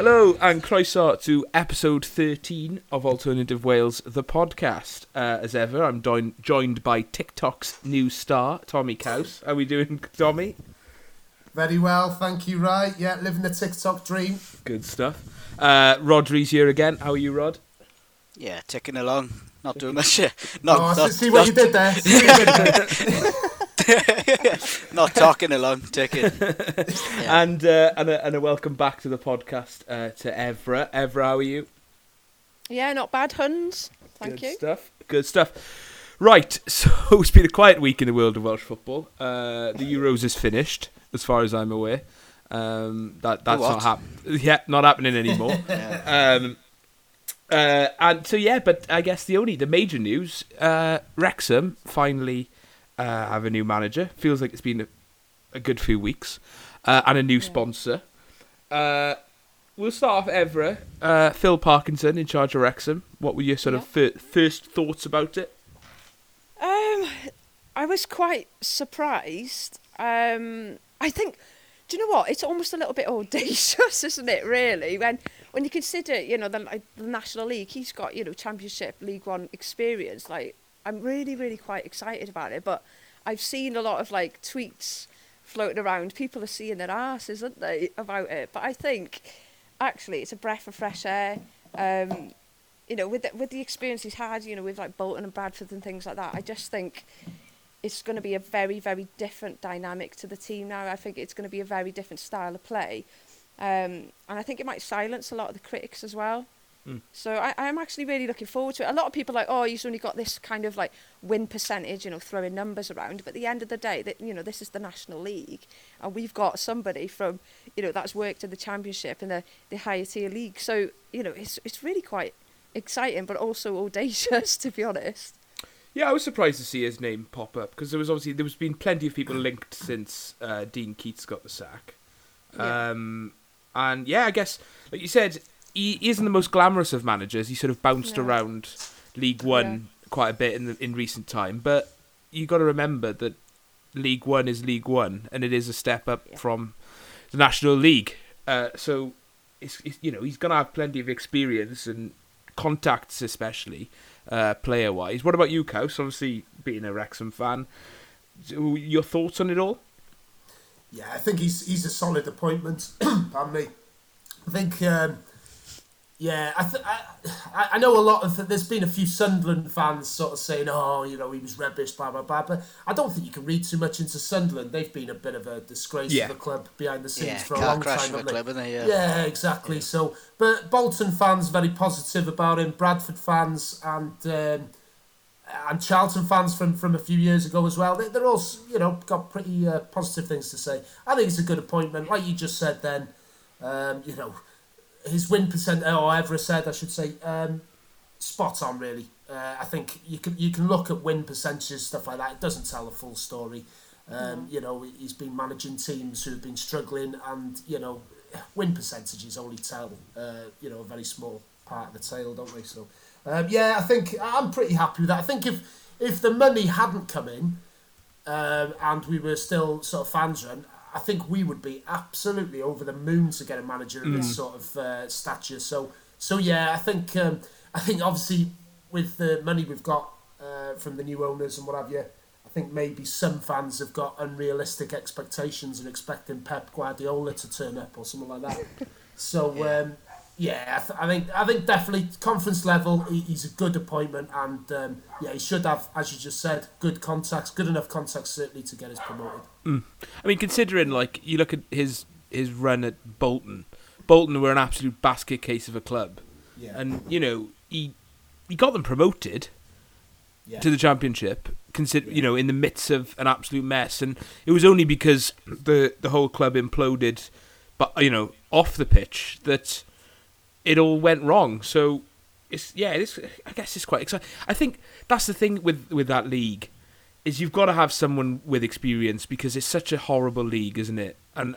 Hello and croeso to episode 13 of Alternative Wales, the podcast. Uh, as ever, I'm join- joined by TikTok's new star, Tommy Couse. How are we doing, Tommy? Very well, thank you, Right? Yeah, living the TikTok dream. Good stuff. Uh, Rodri's here again. How are you, Rod? Yeah, ticking along. Not doing much. uh, Not, oh, not, see what not, you did there. See what you did there. not talking along, ticking. Yeah. And uh, and, a, and a welcome back to the podcast uh, to Evra. Evra, how are you? Yeah, not bad, Huns. Thank Good you. stuff. Good stuff. Right, so it's been a quiet week in the world of Welsh football. Uh, the Euros is finished, as far as I'm aware. Um, that that's not happening. Yeah, not happening anymore. Yeah. um, uh, and so yeah, but I guess the only the major news: uh, Wrexham finally uh, have a new manager. Feels like it's been a, a good few weeks, uh, and a new sponsor. Uh, we'll start off Evra. Uh, Phil Parkinson in charge of Wrexham. What were your sort of fir- first thoughts about it? Um, I was quite surprised. Um, I think, do you know what? It's almost a little bit audacious, isn't it? Really, when when you consider, you know, the, like, the National League, he's got you know Championship, League One experience. Like, I'm really, really quite excited about it. But I've seen a lot of like tweets floating around. People are seeing their asses, aren't they, about it? But I think actually it's a breath of fresh air. Um, you know, with the, with the experience he's had, you know, with like Bolton and Bradford and things like that, I just think it's going to be a very, very different dynamic to the team now. I think it's going to be a very different style of play. Um, and I think it might silence a lot of the critics as well. Mm. So I, I'm actually really looking forward to it. A lot of people are like, oh, he's only got this kind of like win percentage, you know, throwing numbers around. But at the end of the day, that you know, this is the National League, and we've got somebody from, you know, that's worked in the Championship and the, the higher tier league. So you know, it's it's really quite exciting, but also audacious, to be honest. Yeah, I was surprised to see his name pop up because there was obviously there was been plenty of people linked since uh, Dean Keats got the sack. Yeah. Um, and yeah, I guess like you said, he isn't the most glamorous of managers. He sort of bounced No. around League One quite a bit in the, in recent time, but you got to remember that League One is League One, and it is a step up Yeah. from the National League. Uh, so it's, it's you know he's gonna have plenty of experience and contacts, especially uh, player wise. What about you, Couse? Obviously, being a Wrexham fan, your thoughts on it all? Yeah, I think he's he's a solid appointment. Pardon me. I think, um, yeah, I, th- I I- I know a lot of. There's been a few Sunderland fans sort of saying, "Oh, you know, he was rubbish," blah blah blah. But I don't think you can read too much into Sunderland. They've been a bit of a disgrace Yeah. to the club behind the scenes Yeah, for a long crash time. of a club, they? Yeah. Yeah, exactly. So, but Bolton fans very positive about him. Bradford fans and um, and Charlton fans from, from a few years ago as well. They, they're all you know got pretty uh, positive things to say. I think it's a good appointment, like you just said. Then, um, you know, his win percent, or ever said, I should say, um, spot on. Really, uh, I think you can you can look at win percentages stuff like that. It doesn't tell the full story. Um, You know, he's been managing teams who've been struggling, and you know, win percentages only tell uh, you know a very small part of the tale, don't they? So, um, yeah, I think I'm pretty happy with that. I think if if the money hadn't come in, um, and we were still sort of fans run, I think we would be absolutely over the moon to get a manager of this sort of uh, stature. So, so yeah, I think um, I think obviously with the money we've got uh, from the new owners and what have you, I think maybe some fans have got unrealistic expectations and expecting Pep Guardiola to turn up or something like that. So um, yeah, I, th- I think I think definitely conference level, he, he's a good appointment, and um, yeah, he should have, as you just said, good contacts, good enough contacts certainly to get us promoted. I mean, considering like you look at his his run at Bolton, Bolton were an absolute basket case of a club, Yeah, and you know he he got them promoted yeah, to the championship. Consider you know in the midst of an absolute mess, and it was only because the the whole club imploded, but you know off the pitch that it all went wrong. So it's yeah, it's I guess it's quite exciting. I think that's the thing with with that league is you've got to have someone with experience because it's such a horrible league, isn't it? And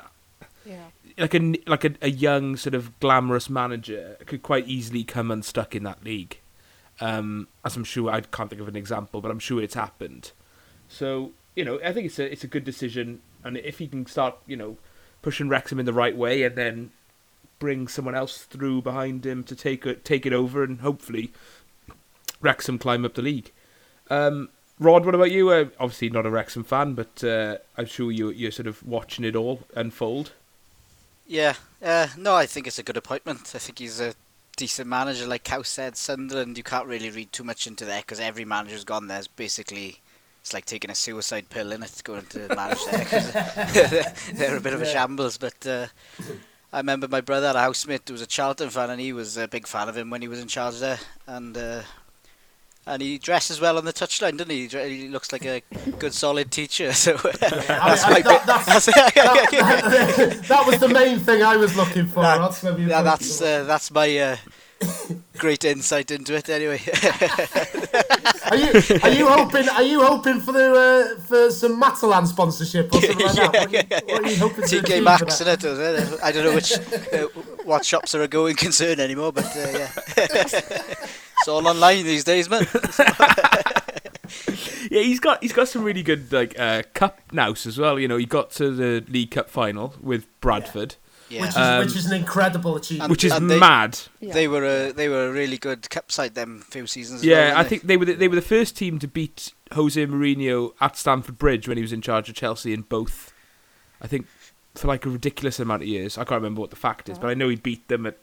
Yeah. like a like a, a young sort of glamorous manager could quite easily come unstuck in that league. Um, as I'm sure I can't think of an example, but I'm sure it's happened. So you know, I think it's a it's a good decision, and if he can start, you know, pushing Wrexham in the right way, and then bring someone else through behind him to take it take it over and hopefully Wrexham climb up the league. Um, Rod, what about you? Uh, obviously not a Wrexham fan, but uh, I'm sure you you're sort of watching it all unfold. Yeah, uh, no, I think it's a good appointment. I think he's a decent manager. Like Cow said, Sunderland, you can't really read too much into that because every manager's gone there. It's basically, it's like taking a suicide pill in it, going to manage there. 'cause they're a bit of a shambles. But uh, I remember my brother had a housemate who was a Charlton fan, and he was a big fan of him when he was in charge there. And uh, and he dresses well on the touchline, doesn't he? He looks like a good, solid teacher. So that's that- that's- that's, that was the main thing I was looking for. That- Rods, when we were yeah, that's uh, that's my uh, great insight into it. Anyway, Are you are you hoping are you hoping for the uh, for some Matalan sponsorship or something like that? What are you, what are you hoping to TK achieve Maxx with in that? it. Was it? I don't know which uh, what shops are a going concern anymore, but uh, yeah, it's all online these days, man. Yeah, he's got he's got some really good like uh, cup nous as well. You know, he got to the League Cup final with Bradford, Yeah, Which is Um, which is an incredible achievement. which is they- mad. Yeah. they were a they were a really good cup side them few seasons. Yeah, well, I they? think they were the, they were the first team to beat Jose Mourinho at Stamford Bridge when he was in charge of Chelsea in both. I think for like a ridiculous amount of years. I can't remember what the fact is, but I know he beat them at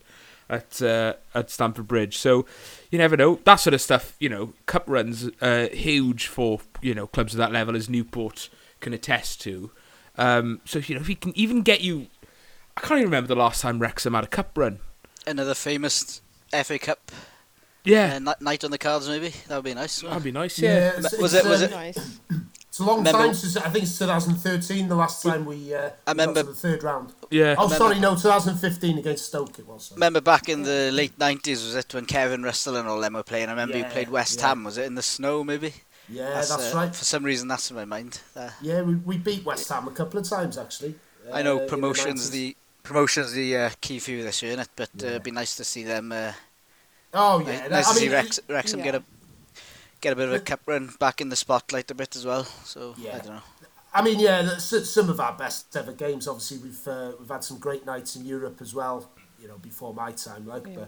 at uh, at Stamford Bridge. So you never know that sort of stuff. You know, cup runs uh, huge for you know clubs of that level, as Newport can attest to. Um, so you know if he can even get you, I can't even remember the last time Wrexham had a cup run. another famous FA Cup Yeah, uh, ni- night on the cards. Maybe that would be nice. that'd be nice. yeah, Yeah, it's, Was it's, it- was uh, it- Nice. It's a long Remember- time since I think it's 2013 the last time we, uh, I got remember- to the third round. yeah. Oh, Remember- sorry, no, 2015 against Stoke it was. sorry. Remember back in the late nineties, was it when Kevin Russell and all them were playing? I remember Yeah, he played West yeah. Ham. Was it in the snow? Maybe. Yeah, that's, uh, right. For some reason, that's in my mind. Uh, Yeah, we, we beat West Ham a couple of times actually. I uh, know in the promotions the promotions the uh, key few this year, innit? but uh, it'd be nice to see them. Uh, Oh yeah, nice I to see mean, Rex, Wrexham get a get a bit of a But- cup run back in the spotlight a bit as well. So yeah. I don't know. I mean, yeah, some of our best ever games. Obviously, we've uh, we've had some great nights in Europe as well. You know, before my time, like, Yeah.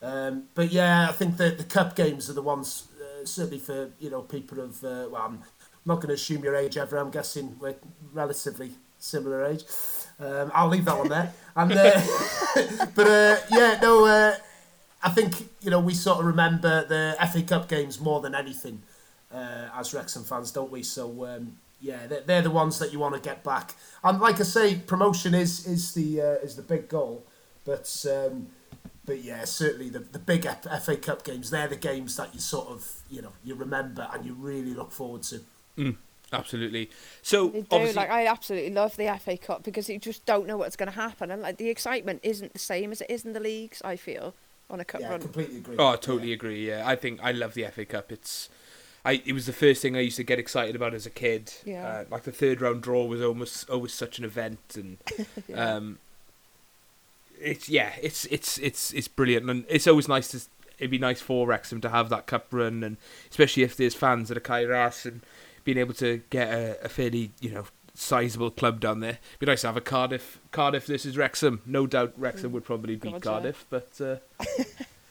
but um, but yeah, I think the the cup games are the ones uh, certainly for you know people of. Uh, well, I'm not going to assume your age ever. I'm guessing we're relatively similar age. Um, I'll leave that one there. And uh, but uh, yeah, no, uh, I think you know we sort of remember the FA Cup games more than anything uh, as Wrexham fans, don't we? So um, yeah, they're, they're the ones that you want to get back. And like I say, promotion is is the uh, is the big goal, but um, but yeah, certainly the the big FA Cup games. They're the games that you sort of you know you remember and you really look forward to. Absolutely. So They do. obviously, Like I absolutely love the FA Cup because you just don't know what's going to happen, and like the excitement isn't the same as it is in the leagues. I feel on a cup Yeah, I run. completely agree. oh, I totally agree. Yeah, I think I love the FA Cup. It's, I it was the first thing I used to get excited about as a kid. Yeah. Uh, like the third round draw was almost always such an event, and Yeah. um, it's yeah, it's it's it's it's brilliant, and it's always nice to. It'd be nice for Wrexham to have that cup run, and especially if there's fans at a Kairas and being able to get a, a fairly you know sizable club down there. It'd be nice to have a Cardiff Cardiff versus Wrexham. No doubt Wrexham would probably beat God, yeah. Cardiff, but uh,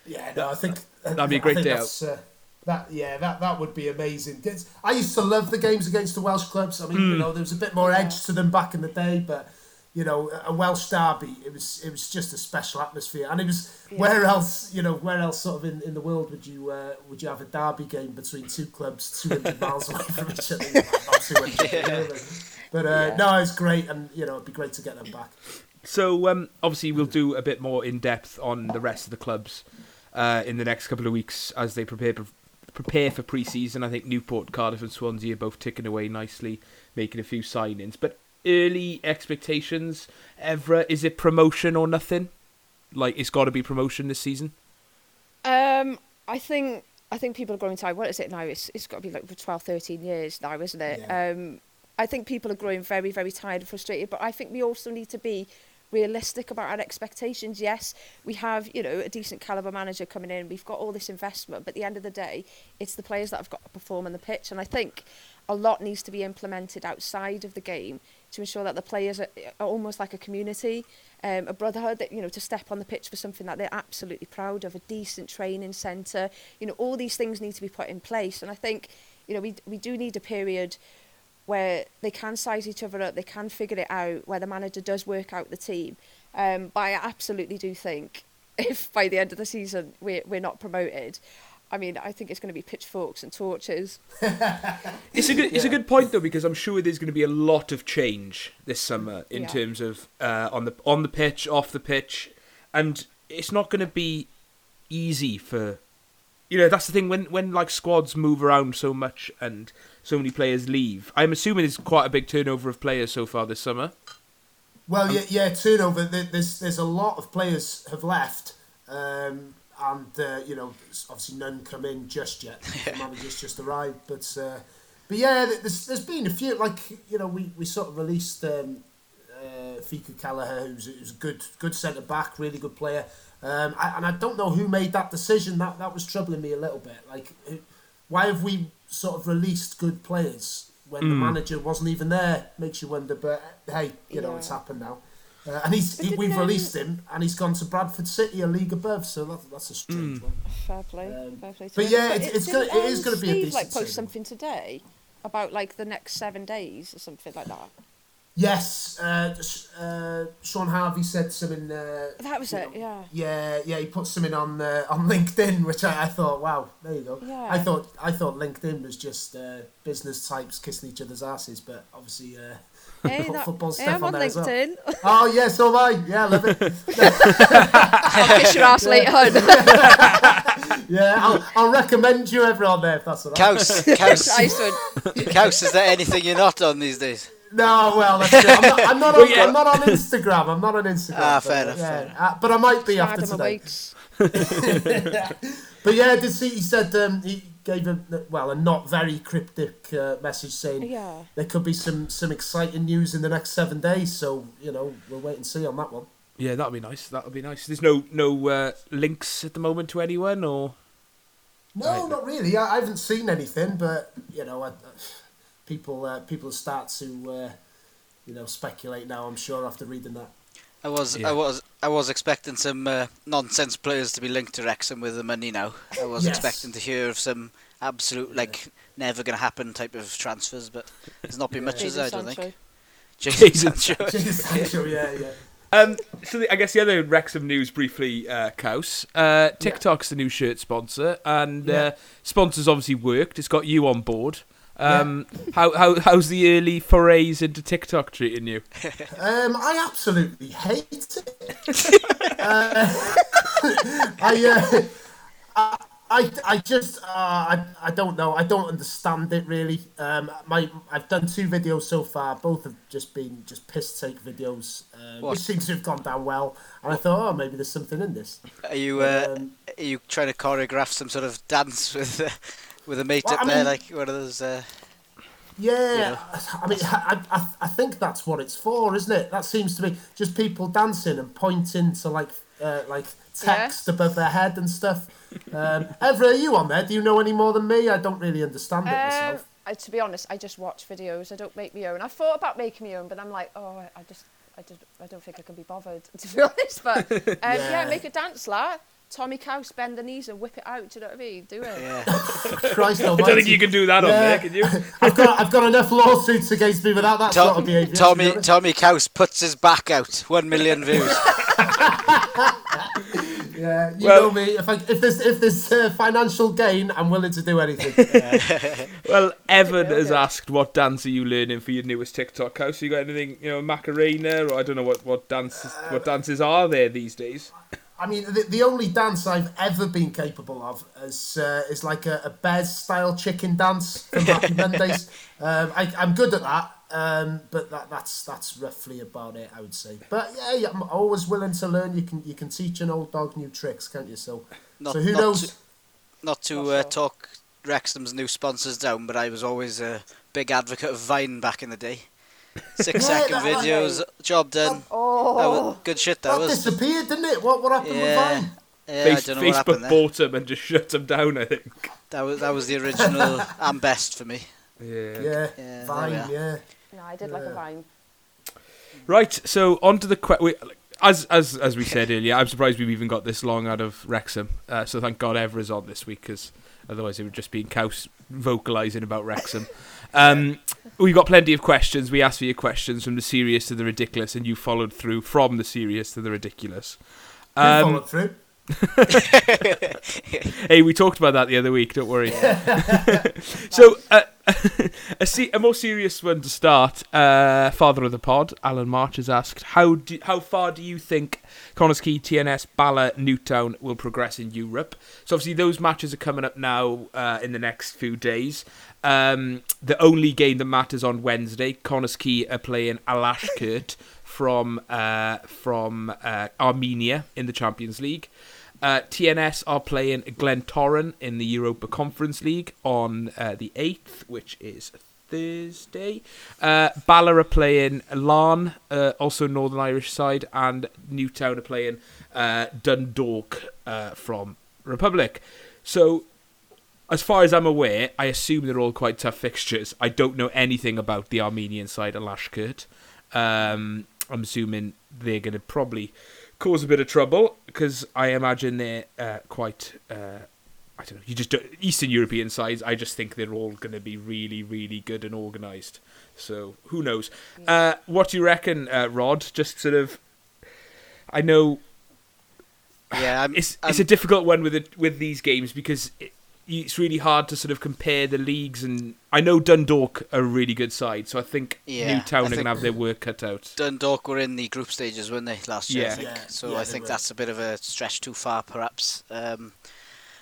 Yeah, no, I think That'd be a great think day that's, Uh, that yeah, that that would be amazing. 'Cause I used to love the games against the Welsh clubs. I mean, Hmm. you know, there was a bit more edge to them back in the day, but you know, a Welsh derby, it was it was just a special atmosphere. And it was Yeah. where else, you know, where else sort of in, in the world would you uh, would you have a derby game between two clubs two hundred miles away from each other? Not 200, you but uh, no, it's great, and you know, it'd be great to get them back. So um, obviously we'll do a bit more in depth on the rest of the clubs uh, in the next couple of weeks as they prepare prepare for pre-season. I think Newport, Cardiff, and Swansea are both ticking away nicely, making a few signings. But early expectations, Evra, is it promotion or nothing? Like it's got to be promotion this season. Um, I think I think people are growing tired. What is it now? It's it's got to be like for 12, 13 years now, isn't it? Yeah. Um, I think people are growing very, very tired and frustrated. But I think we also need to be realistic about our expectations. Yes, we have, you know, a decent caliber manager coming in. We've got all this investment, but at the end of the day, it's the players that have got to perform on the pitch. And I think a lot needs to be implemented outside of the game to ensure that the players are, are almost like a community, um, a brotherhood. That you know, to step on the pitch for something that they're absolutely proud of, a decent training centre. You know, all these things need to be put in place. And I think, you know, we we do need a period where they can size each other up, they can figure it out, where the manager does work out the team. Um, but I absolutely do think if by the end of the season we're, we're not promoted, I mean, I think it's going to be pitchforks and torches. It's a good it's a good point though because I'm sure there's going to be a lot of change this summer in Yeah. terms of uh, on the on the pitch, off the pitch, and it's not going to be easy for you know that's the thing when when like squads move around so much and so many players leave. I'm assuming there's quite a big turnover of players so far this summer. Well, yeah, yeah, turnover. there- There's there's a lot of players have left, um, and uh, you know, obviously none come in just yet. The manager's just arrived, but uh, but yeah, there's there's been a few. Like you know, we, we sort of released um, uh, Fiacre Kelleher, who's, who's a good good centre back, really good player. Um, I, and I don't know who made that decision. That that was troubling me a little bit. Like, why have we sort of released good players when the manager wasn't even there? Makes you wonder. But hey, you know, Yeah. it's happened now. Uh, and he's he, we've released him, and he's gone to Bradford City, a league above. So that's that's a strange one. Fair play. Um, fair play to but him. yeah, it's- it's gonna- it is um, gonna be a Steve, decent like post something today about like the next seven days or something like that. Yes, uh, uh, Shaun Harvey said something. Uh, That was it, know, yeah. Yeah, yeah, he put something on uh, on LinkedIn, which I, I thought, wow, there you go. Yeah. I thought I thought LinkedIn was just uh, business types kissing each other's asses, but obviously, uh, Hey, put that, football hey, stuff I'm on on there as well. Oh yeah, so am I. Yeah, I love it. I'll kiss your ass later. hun. Yeah, I'll, I'll recommend you everyone there if that's all right. Couse, Couse, nice one. Is there anything you're not on these days? No, well, that's. I'm not, I'm not, Well, on, yeah. I'm not on Instagram. I'm not on Instagram. Ah, but, fair enough, Yeah, fair enough. uh, but I might be after Adam today. But yeah, did see he said um, he gave a well a not very cryptic uh, message saying Yeah. there could be some some exciting news in the next seven days. So you know we'll wait and see on that one. Yeah, that'll be nice. That'll be nice. There's no no uh, links at the moment to anyone, or No, Right. not really. I, I haven't seen anything, but you know, I, people uh, people start to uh, you know speculate now. I'm sure after reading that. I was, Yeah. I was, I was expecting some uh, nonsense players to be linked to Wrexham with the money now. I was Yes. expecting to hear of some absolute like never gonna happen type of transfers, but there's not been much, is Jadon? I don't Sancho. think. Jason Sancho. Jadon Sancho, yeah, yeah. Um, so the, I guess the other Wrexham news briefly, uh, Couse. Uh, TikTok's the new shirt sponsor, and Yeah. uh, sponsors obviously worked. It's got you on board. Um, how how how's the early forays into TikTok treating you? Um, I absolutely hate it. uh, I, uh, I, I, I just, uh, I, I don't know. I don't understand it really. Um, my, I've done two videos so far. Both have just been just piss take videos, uh, which seems to have gone down well. And I thought, oh, maybe there's something in this. Are you, uh, Um, are you trying to choreograph some sort of dance with, uh, with a mate Well, up I there, mean- like one of those? Uh, Yeah, I mean, I, I, I think that's what it's for, isn't it? That seems to be just people dancing and pointing to like uh, like text above their head and stuff. Um, Evra, are you on there? Do you know any more than me? I don't really understand it Um, myself. I, to be honest, I just watch videos. I don't make my own. I thought about making my own, but I'm like, oh, I, I just, I just, I don't think I can be bothered to be honest. But um, yeah. Yeah. make a dance, lad. Tommy Couse, bend the knees and whip it out. Do you know what I mean? Do it. yeah. Christ I don't think you can do that on Yeah. there, can you? I've got I've got enough lawsuits against me without that sort of behaviour. Tommy honest. Tommy Couse puts his back out. One million views. Yeah, you Well- know me. If I, if there's if there's uh, financial gain, I'm willing to do anything. Well, Evan Okay, has asked what dance are you learning for your newest TikTok house. You got anything, you know, Macarena, or I don't know what what dances what dances are there these days. I mean, the, the only dance I've ever been capable of is uh, is like a, a Bez style chicken dance from Happy Mondays. Um, I, I'm good at that, um, but that, that's that's roughly about it, I would say. But yeah, yeah, I'm always willing to learn. You can you can teach an old dog new tricks, can't you? So Not, so who not knows? To, not to Not uh, sure. talk Wrexham's new sponsors down, but I was always a big advocate of Vine back in the day. Six Yeah, second that- that- videos, job done. That Oh, was, good shit that That was. disappeared, didn't it? What what happened Yeah. with Vine? Yeah, Face- I don't know what Facebook happened there. bought him and just shut him down. I think. That was that was the original and best for me. Yeah. Yeah, Yeah, Vine. Yeah. no, I did like a vine. Right. So on to the question. as as as we said earlier, I'm surprised we've even got this long out of Wrexham. Uh, so thank God Evra's on this week because otherwise it would just be Couse vocalising about Wrexham. Um, we've got plenty of questions. We asked for your questions from the serious to the ridiculous, and you followed through from the serious to the ridiculous. Um, followed through. hey, we talked about that the other week. Don't worry. so, uh, a, se- a more serious one to start. Uh, father of the pod, Alan March, has asked how do, how far do you think Connah's Quay, TNS, Bala, Newtown will progress in Europe? So obviously those matches are coming up now uh, in the next few days. Um, the only game that matters on Wednesday, Connah's Quay are playing Alashkert from uh, from uh, Armenia in the Champions League. Uh, TNS are playing Glentoran in the Europa Conference League on uh, the 8th, which is Thursday. Uh, Bala are playing Larne, uh, also Northern Irish side, and Newtown are playing uh, Dundalk uh, from Republic. So, as far as I'm aware, I assume they're all quite tough fixtures. I don't know anything about the Armenian side of Lashkert. Um, I'm assuming they're going to probably cause a bit of trouble because I imagine they're uh, quite. Uh, I don't know. You just Eastern European sides. I just think they're all going to be really, really good and organised. So who knows? Uh, what do you reckon, uh, Rod? Just sort of. I know Yeah, I'm, it's I'm, it's a difficult one with it, with these games because it, it's really hard to sort of compare the leagues. And I know Dundalk are a really good side, so I think Yeah, Newtown I are going to have their work cut out. Dundalk were in the group stages, weren't they, last year? Yeah. I think. Yeah, so yeah, I think were. that's a bit of a stretch too far, perhaps. Um,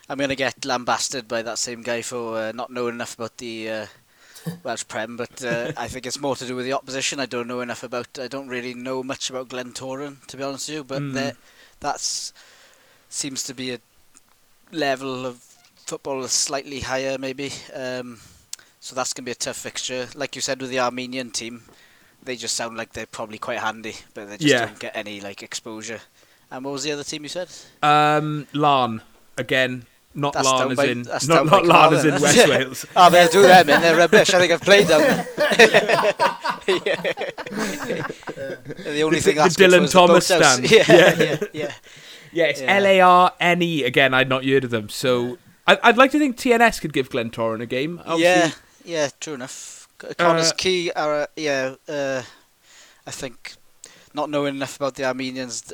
I'm going to get lambasted by that same guy for uh, not knowing enough about the uh, Welsh Prem, but uh, I think it's more to do with the opposition. I don't know enough about. I don't really know much about Glentoran, to be honest with you. But Mm. that that's seems to be a level of football that's slightly higher, maybe. Um, so that's going to be a tough fixture. Like you said with the Armenian team, they just sound like they're probably quite handy, but they just Yeah. don't get any like exposure. And what was the other team you said? Um, Larn again, not That's Larn as by- in not not Larn as in West it? Wales. Oh, they'll do them, and they're rubbish. I think I've played them. the only The- thing the that's for Dylan Thomas the stand. Yeah, Yeah. yeah, yeah. Yeah, it's Yeah. L A R N E again. I'd not heard of them, so I, I'd like to think TNS could give Glentoran a game. Yeah, Obviously, yeah, true enough. C- Connors Uh, Key are, uh, yeah, uh, I think not knowing enough about the Armenians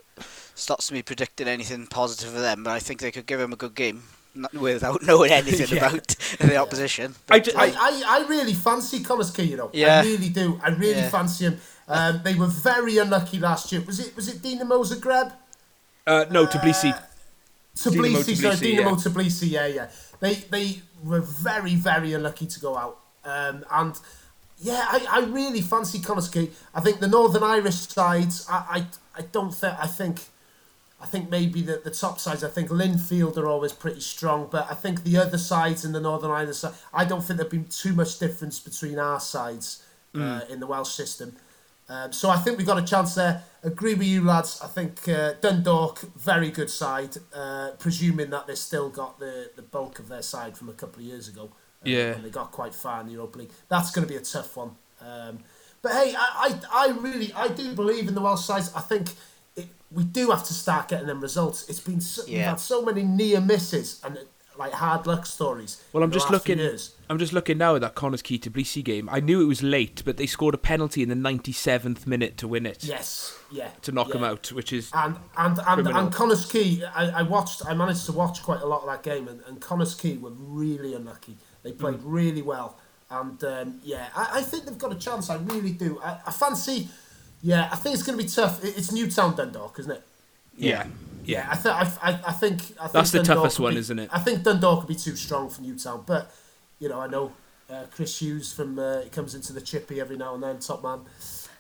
stops me predicting anything positive for them, but I think they could give him a good game not, without knowing anything Yeah. about the opposition. I But, ju- uh, I, I, I really fancy Connah's Quay, you know. Yeah. I really do. I really Yeah. fancy him. Um, they were very unlucky last year. Was it was it Dinamo Zagreb? uh, no, Tbilisi. Dinamo Tbilisi, sorry, Tbilisi, Dinamo yeah. Tbilisi, yeah, yeah. They they were very, very unlucky to go out. Um, and yeah, I, I really fancy Connah's Quay. I think the Northern Irish sides, I, I, I don't think, I think, I think maybe the, the top sides, I think Linfield are always pretty strong, but I think the other sides in the Northern Irish side, I don't think there'd be too much difference between our sides uh, in the Welsh system. Um, so I think we've got a chance there. Agree with you, lads. I think uh, Dundalk, very good side, uh, presuming that they've still got the, the bulk of their side from a couple of years ago. uh, Yeah. When they got quite far in the Europa League. That's going to be a tough one. Um, but hey, I, I, I really, I do believe in the Welsh sides. I think it, we do have to start getting them results. It's been so, we've had so many near misses and like hard luck stories. Well, I'm just last few looking. years. I'm just looking now at that Connah's Quay Tbilisi game. I knew it was late, but they scored a penalty in the 97th minute to win it Yes, yeah. to knock yeah. them out, which is And and and, Criminal. and Connah's Quay, I, I watched. I managed to watch quite a lot of that game, and, and Connah's Quay were really unlucky. They played Mm. really well, and um, yeah, I, I think they've got a chance. I really do. I, I fancy. Yeah, I think it's going to be tough. It- It's Newtown Dundalk, isn't it? yeah, Yeah, yeah. I, th- I, I, I think I think That's the Dundalk toughest would one, be- isn't it? I think Dundalk would be too strong for Newtown, but you know I know uh, Chris Hughes from uh, he comes into the chippy every now and then, top man.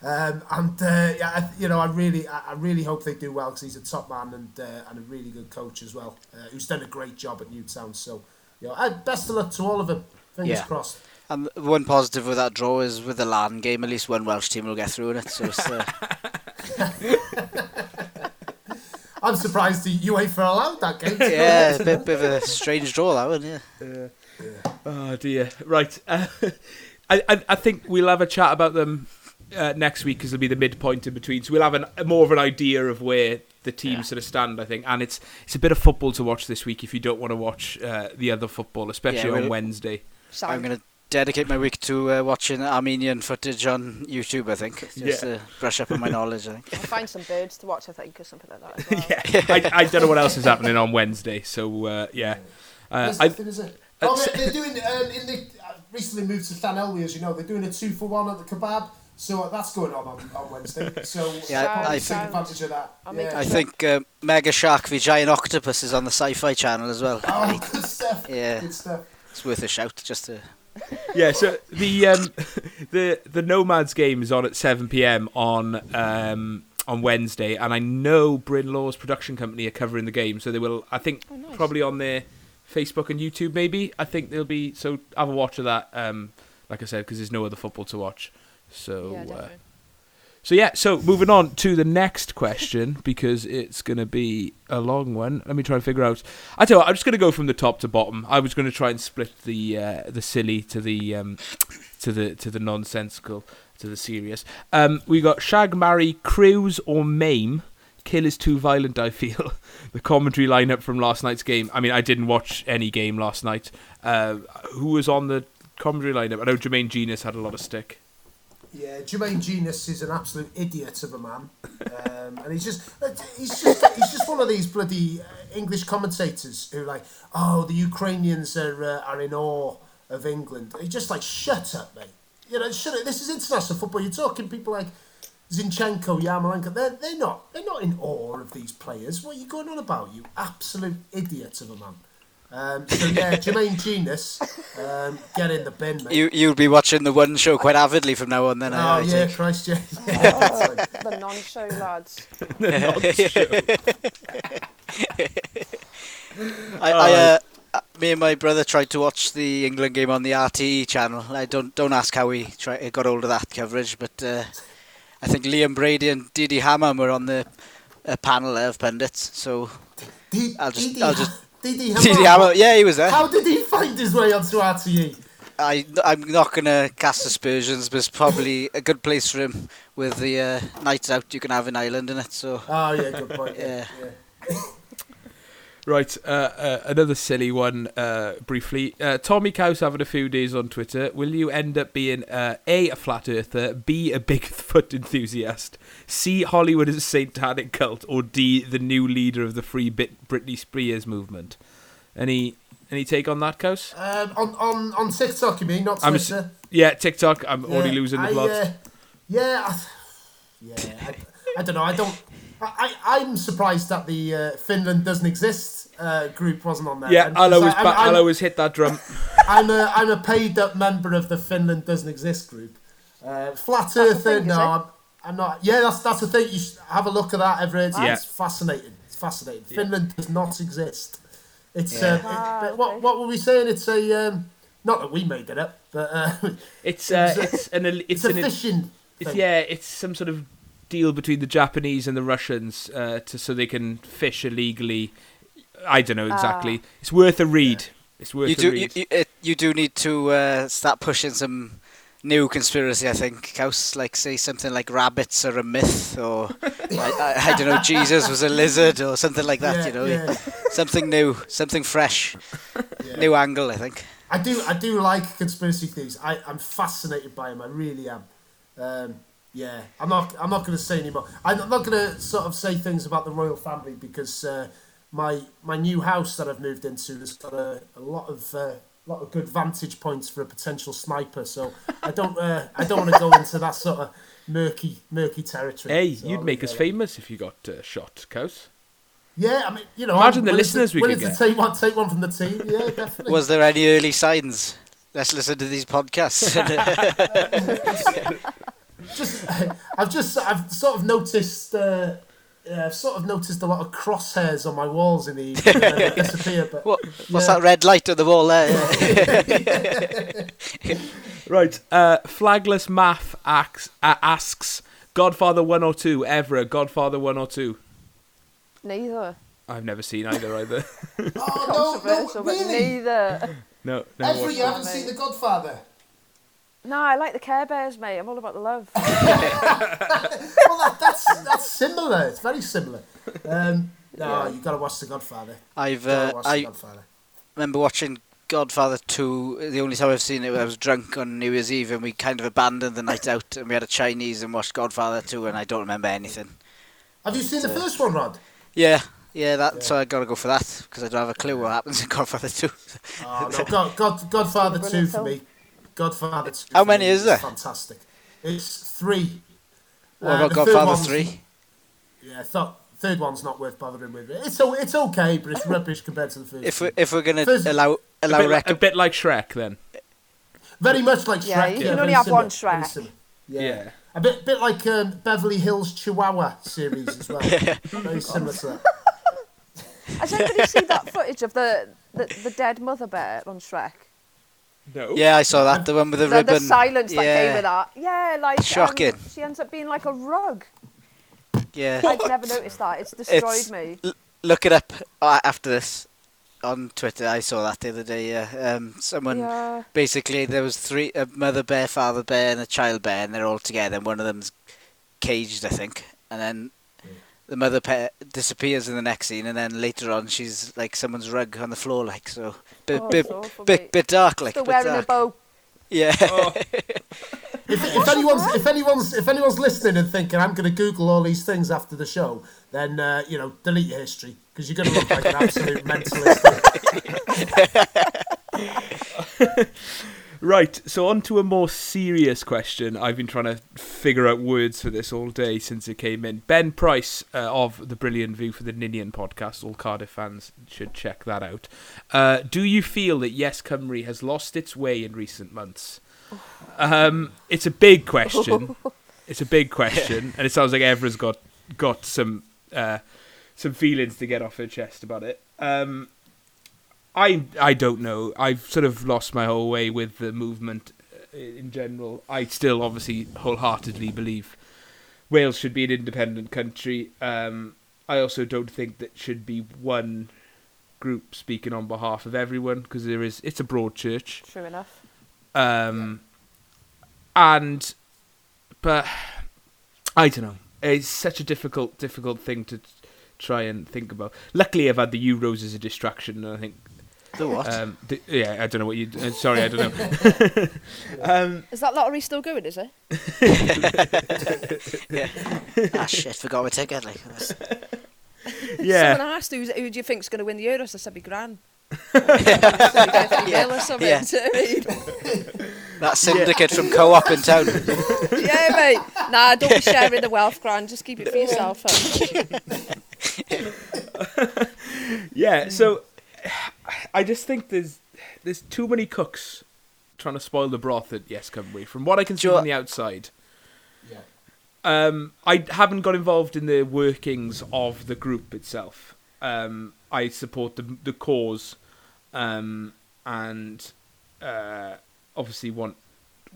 Um, and uh, yeah, I, you know, I really, I, I really hope they do well because he's a top man and uh, and a really good coach as well, uh, who's done a great job at Newtown. So, you know, best of luck to all of them. Fingers Yeah. crossed. And one positive with that draw is with the LAN game, at least one Welsh team will get through in it. So it's, uh, I'm surprised the UEFA allowed that game. yeah, ahead. a bit, bit of a strange draw that one. Yeah. Oh dear. Right. Uh, I, I I think we'll have a chat about them uh, next week because it'll be the midpoint in between. So we'll have an, more of an idea of where the teams Yeah. sort of stand. I think, and it's it's a bit of football to watch this week if you don't want to watch uh, the other football, especially Yeah, on we'll- Wednesday. Sound. I'm going to dedicate my week to uh, watching Armenian footage on YouTube, I think. Just Yeah. to brush up on my knowledge, I think. I'll find some birds to watch, I think, or something like that as well. yeah, I, I don't know what else is happening on Wednesday. So uh, yeah, uh, There's I, nothing, is it? Oh, they're, they're doing um, in the uh, recently moved to Llanelwy, as you know. They're doing a two for one at the kebab, so uh, that's going on on, on Wednesday. So Yeah, probably I- take Sound. advantage of that. I'll yeah. I think uh, Mega Shark v Giant Octopus is on the Sci-Fi Channel as well. Oh, good stuff. Yeah. Good stuff. It's worth a shout just to. yeah. So the um, the the Nomads game is on at seven pm on um, on Wednesday, and I know Bryn Law's production company are covering the game, so they will. I think Oh, nice. probably on their Facebook and YouTube. Maybe I think they'll be. So have a watch of that. Um, like I said, because there's no other football to watch. So Yeah, uh, so yeah. So moving on to the next question because it's gonna be a long one. Let me try and figure out. I tell you what, I'm just gonna go from the top to bottom. I was gonna try and split the uh, the silly to the um, to the to the nonsensical to the serious. Um, we got shag, marry, cruise or maim. Kill is too violent. I feel the commentary lineup from last night's game. I mean, I didn't watch any game last night. Uh, who was on the commentary lineup? I know Jermaine Jenas had a lot of stick. Yeah, Jermaine Jenas is an absolute idiot of a man, um, and he's just he's just he's just one of these bloody uh, English commentators who are like, oh, the Ukrainians are uh, are in awe of England. He's just like, shut up, mate. You know, shut up. This is international football. You're talking people like Zinchenko, Yarmolenko. They're they're not they're not in awe of these players. What are you going on about? You absolute idiot of a man. Um, so yeah, Jermaine Jenas, um, get in the bin, mate. You you'll be watching the one show quite avidly from now on. Then. Oh I, I yeah, think. Christ, yeah. yeah that's right. the non-show lads. I, I uh, uh, me and my brother tried to watch the England game on the RTE channel. I don't don't ask how we try, got hold of that coverage, but uh, I think Liam Brady and Didi Hamann were on the uh, panel of pundits. So Did, I'll just- Didi, I'll just- Didi Didi Hamann, Hammam, yeah, he was there. How did he find his way onto? RTE? I I'm not gonna cast aspersions, but it's probably a good place for him with the uh, nights out you can have in Ireland in it. So Oh yeah, good point. Yeah. Yeah. yeah. Right, uh, uh, another silly one. Uh, briefly, uh, Tommy Couse having a few days on Twitter. Will you end up being uh, a a flat earther, b a Bigfoot enthusiast, c Hollywood is a satanic cult, or d the new leader of the Free Bit Britney Spears movement? Any any take on that, Couse? Um, on on on TikTok, you mean, not I'm Twitter? Yeah, TikTok. I'm already losing the plot. uh, yeah, I, yeah. I, I don't know. I don't. I, I I'm surprised that the uh, Finland doesn't exist uh, group wasn't on there. yeah, And- I'll always, I- I'm, ba- I'll always hit that drum. I'm a I'm a paid up member of the Finland doesn't exist group. Uh, flat a Earther, thing, no. I'm, I'm not. Yeah, that's that's the thing. You should have a look at that, Everett. Yeah. It's fascinating. It's fascinating. Finland does not exist. It's Yeah. um, it- Ah, but what what were we saying? It's a um, not that we made it up, but uh, It's uh, It's a- it's an it's, it's a an fishing. It's thing. yeah, it's some sort of deal between the Japanese and the Russians uh, to so they can fish illegally. I don't know exactly. it's worth a read. It's worth you a do you, read. you, it, you do need to uh, start pushing some new conspiracy. I think, Couse, like say something like rabbits are a myth, or I, I, I don't know, Jesus was a lizard, or something like that. Yeah, you know, yeah, something new, something fresh, yeah. new angle. I think. I do I do like conspiracy theories. I, I'm fascinated by them. I really am. Um, yeah, I'm not I'm not going to say anymore. I'm not going to sort of say things about the royal family because uh, my my new house that I've moved into has got a, a lot of uh, lot of good vantage points for a potential sniper. So I don't uh, I don't want to go into that sort of murky murky territory. hey, So you'd I'll make us it at that. famous if you got uh, shot, Couse. Yeah, I mean, you know, Imagine I'm the listeners to, we willing could to get. take one take one from the team. Yeah, definitely. Was there any early signs? Let's listen to these podcasts. just I've just I've sort of noticed uh, Yeah, I've sort of noticed a lot of crosshairs on my walls in the evening, and they disappear. But What, what's Yeah. that red light on the wall there? Right. Uh, Flagless Math asks, uh, asks Godfather 1 or 2, Evra, Godfather 1 or 2. Neither. I've never seen either, either. oh Controversial, but neither. no, no. Every you haven't seen The Godfather. No, I like the Care Bears, mate. I'm all about the love. Well, that, that's that's similar. It's very similar. Um, no, you got to watch The Godfather. I've uh, watch The I Godfather. remember watching Godfather 2. The only time I've seen it, I was drunk on New Year's Eve and we kind of abandoned the night out and we had a Chinese and watched Godfather 2 and I don't remember anything. Have you seen the first one, Rod? Yeah, yeah, that. Yeah. So I gotta go for that because I don't have a clue what happens in Godfather 2. Oh, no, God, God, Godfather 2 for me. Godfather 2. How many is there? Fantastic. It's three. What Uh, about the Godfather one's- 3? Yeah, thought third one's not worth bothering with. It's o- it's okay, but it's rubbish compared to the first. If two. we if we're gonna First- allow A allow bit, like, rec- a bit like Shrek, then. very much like Shrek. Yeah, you can very only have similar, one Shrek. Yeah. Yeah. A bit bit like um, Beverly Hills Chihuahua series as well. very similar to that. Has anybody seen that footage of the, the, the dead mother bear on Shrek? No. Yeah, I saw that. The one with the, The, ribbon. the silence that yeah. came with that. Yeah, like um, Shocking. she ends up being like a rug. Yeah. I've never noticed that. It's destroyed It's- me. L- look it up uh, after this on Twitter. I saw that the other day. Yeah. Um, someone Yeah. basically there was three a mother bear, father bear, and a child bear, and they're all together. And one of them's caged, I think, and then. The mother bear disappears in the next scene, and then later on, she's like someone's rug on the floor, like so. Bit, Oh, bit, awful, bit, mate. bit dark, like. Still bit wearing a bow. Yeah. If, if anyone's if anyone's if anyone's listening and thinking I'm going to Google all these things after the show, then uh, you know delete your history because you're going to look like an absolute mentalist. Right, so on to a more serious question. I've been trying to figure out words for this all day since it came in. Ben Price uh, of the Brilliant View for the Ninian podcast. All Cardiff fans should check that out. Uh, do you feel that Yes Cymru has lost its way in recent months? Um, it's a big question. It's a big question, and it sounds like Evra's got got some uh, some feelings to get off her chest about it. Um, I I don't know. I've sort of lost my whole way with the movement uh, in general. I still obviously wholeheartedly believe Wales should be an independent country. Um, I also don't think that should be one group speaking on behalf of everyone because there is it's a broad church. True enough. Um, and but I don't know. It's such a difficult difficult thing to try and think about. Luckily, I've had the Euros as a distraction, and I think The what? um, th- yeah, I don't know what you. Uh, sorry, I don't know. um, Is that lottery still going, is it? ah shit, forgot my ticket. Like, that's- yeah, Someone asked who's, who do you think's going to win the Euros? I said, be grand." yeah. or. Yeah. do you know what I mean? that syndicate from Co-op in town. yeah, mate. Nah, don't be sharing the wealth, Gran. Just keep it for yourself. huh? yeah. So I just think there's there's too many cooks trying to spoil the broth at Yes Cymru. From what I can see Sure. from the outside, yeah. Um, I haven't got involved in the workings of the group itself. Um, I support the the cause, um, and uh, obviously want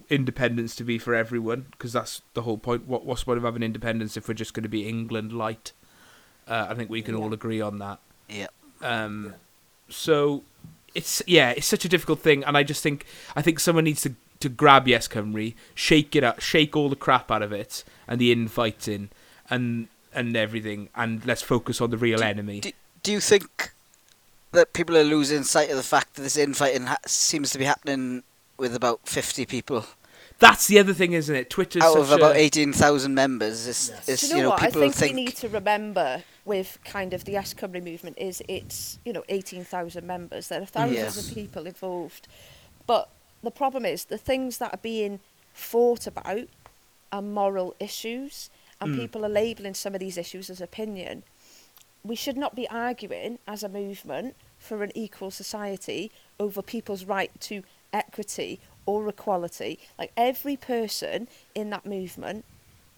independence to be for everyone because that's the whole point. What what's the point of having independence if we're just going to be England light? Uh, I think we can all agree on that. Yeah. Um, so it's yeah, it's such a difficult thing, and I just think I think someone needs to to grab Yes Cymru, shake it up, shake all the crap out of it, and the infighting, and and everything, and let's focus on the real enemy. Do, do you think that people are losing sight of the fact that this infighting ha- seems to be happening with about 50 people That's the other thing, isn't it? Twitter's out of about a, 18,000 members? It's, Yes. it's, Do you know, you know, what? I think, think, we need to remember with kind of the Yes Cymru movement is it's you know eighteen thousand members. There are thousands Yes. of people involved, but the problem is the things that are being fought about are moral issues, and Mm. people are labelling some of these issues as opinion. We should not be arguing as a movement for an equal society over people's right to equity or equality. Like every person in that movement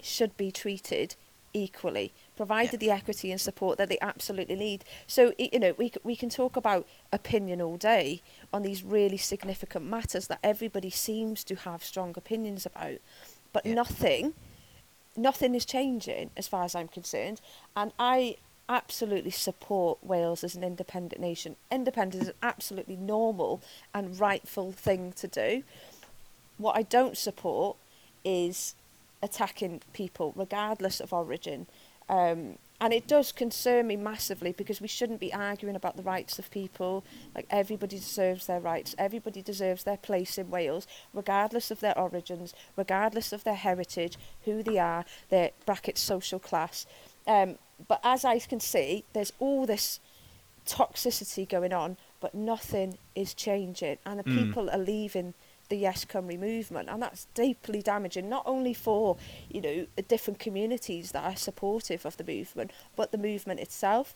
should be treated equally. provided Yeah. the equity and support that they absolutely need. So you know, we we can talk about opinion all day on these really significant matters that everybody seems to have strong opinions about, but Yeah. nothing, nothing is changing as far as I'm concerned, and I absolutely support Wales as an independent nation. Independence is an absolutely normal and rightful thing to do. What I don't support is attacking people, regardless of origin. Um, and it does concern me massively because we shouldn't be arguing about the rights of people. Like everybody deserves their rights. Everybody deserves their place in Wales, regardless of their origins, regardless of their heritage, who they are, their bracket social class. Um, but as I can see, there's all this toxicity going on, but nothing is changing, and the Mm. people are leaving the Yes Cymru movement, and that's deeply damaging. Not only for you know different communities that are supportive of the movement, but the movement itself.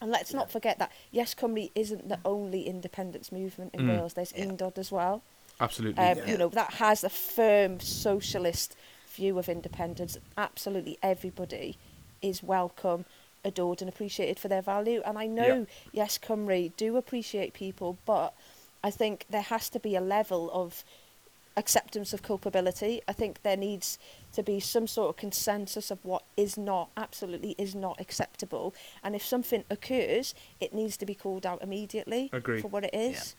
And let's not forget that Yes Cymru isn't the only independence movement in Mm. Wales. There's Yeah. Undod as well. Absolutely. Um, Yeah. You know that has a firm socialist view of independence. Absolutely everybody is welcome, adored, and appreciated for their value. And I know Yes Cymru do appreciate people, but I think there has to be a level of acceptance of culpability. I think there needs to be some sort of consensus of what is not, absolutely is not acceptable. And if something occurs, it needs to be called out immediately Agree. for what it is.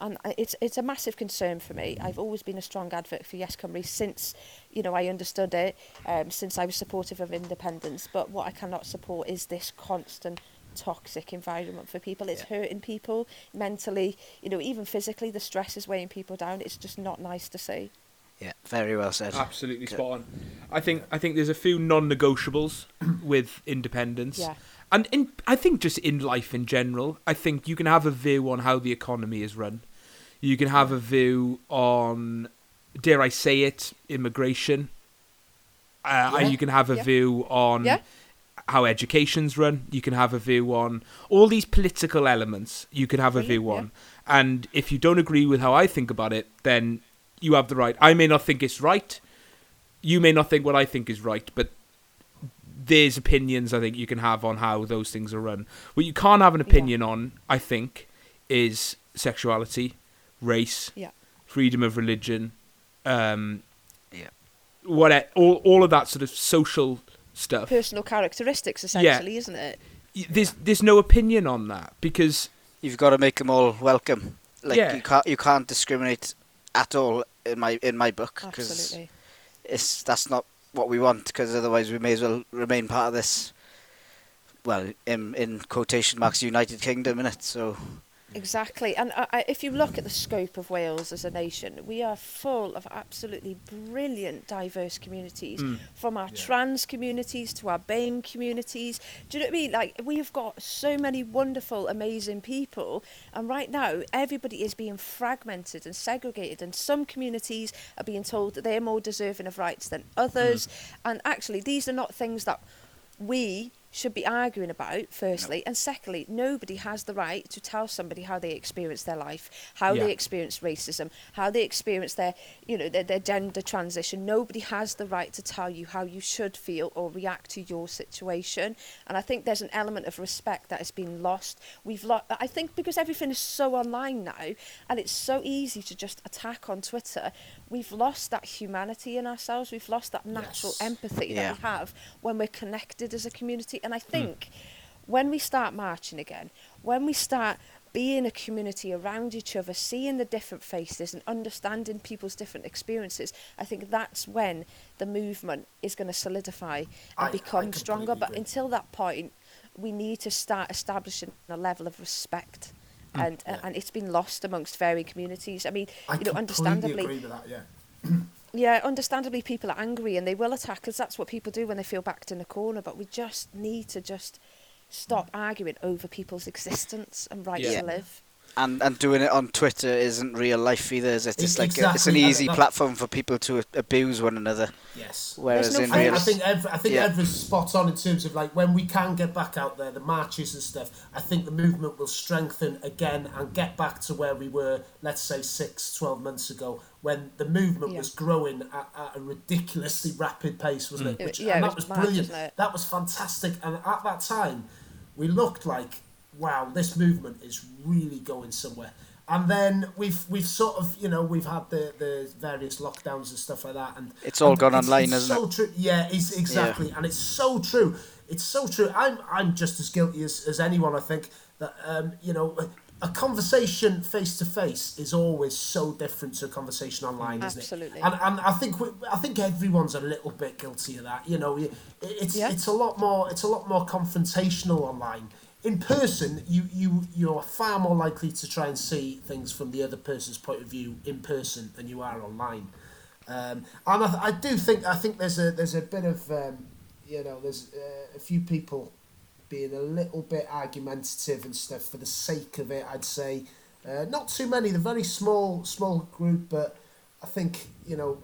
And it's it's a massive concern for me. I've always been a strong advocate for Yes Cymru since, you know, I understood it, um, since I was supportive of independence. But what I cannot support is this constant toxic environment for people. It's hurting people mentally, you know, even physically. The stress is weighing people down. It's just not nice to see. Yeah, very well said. Absolutely Good. spot on. I think I think there's a few non-negotiables with independence. Yeah. And in, I think just in life in general, I think you can have a view on how the economy is run. You can have a view on, dare I say it, immigration. Uh, Yeah. And you can have a Yeah. view on Yeah. how education's run. You can have a view on all these political elements. You can have a view on. And if you don't agree with how I think about it, then you have the right. I may not think it's right. You may not think what I think is right, but there's opinions I think you can have on how those things are run. What you can't have an Yeah. opinion on, I think, is sexuality, race, Yeah. freedom of religion, um, Yeah. what all all of that sort of social stuff. Personal characteristics, essentially, isn't it? Y- There's there's no opinion on that because You've got to make them all welcome. Like Yeah. you can't you can't discriminate at all in my in my book because it's that's not what we want because otherwise we may as well remain part of this well in in quotation marks United Kingdom in it so Exactly, and I, I, if you look at the scope of Wales as a nation, we are full of absolutely brilliant, diverse communities. Mm. From our Yeah. trans communities to our BAME communities, do you know what I mean? Like we've got so many wonderful, amazing people, and right now everybody is being fragmented and segregated, and some communities are being told that they're more deserving of rights than others. And actually, these are not things that we should be arguing about firstly and secondly nobody has the right to tell somebody how they experience their life how Yeah. they experience racism how they experience their you know their, their gender transition nobody has the right to tell you how you should feel or react to your situation and i think there's an element of respect that has been lost we've lost i think because everything is so online now and it's so easy to just attack on twitter we've lost that humanity in ourselves we've lost that natural Yes. empathy Yeah. that we have when we're connected as a community. And I hmm. think when we start marching again, when we start being a community around each other, seeing the different faces and understanding people's different experiences, I think that's when the movement is going to solidify and I- I become stronger. completely But agree. until that point, we need to start establishing a level of respect. Hmm. And, uh, Yeah. and it's been lost amongst varying communities. I mean, I you know, understandably, agree with that. Yeah. yeah, understandably, people are angry and they will attack because that's what people do when they feel backed in a corner. But we just need to just stop mm. arguing over people's existence and right Yeah. to live. And and doing it on Twitter isn't real life either. Is it? It's Ex- like a, it's an easy that- platform for people to abuse one another. Yes. Whereas no in I, real, I think Ev, I think Yeah. Evra's spot on in terms of like when we can get back out there, the marches and stuff. I think the movement will strengthen again and get back to where we were, let's say six, 12 months ago, when the movement Yeah. was growing at, at a ridiculously rapid pace, wasn't it? It- Which, yeah, and it that was was mad, brilliant. wasn't it? That was fantastic. And at that time, we looked like, wow, this movement is really going somewhere. And then we've we've sort of you know we've had the, the various lockdowns and stuff like that, and It's all and gone it's- online, it's hasn't so True. Yeah, it's exactly, and it's so true. It's so true. I'm I'm just as guilty as, as anyone. I think that um, you know a conversation face to face is always so different to a conversation online, isn't Absolutely. it? And and I think we, I think everyone's a little bit guilty of that. You know, it- it's Yeah. it's a lot more it's a lot more confrontational online. In person, you you you're far more likely to try and see things from the other person's point of view in person than you are online. Um, and I, I do think I think there's a there's a bit of um, you know there's uh, a few people being a little bit argumentative and stuff for the sake of it. I'd say uh, not too many. The very small small group, but I think you know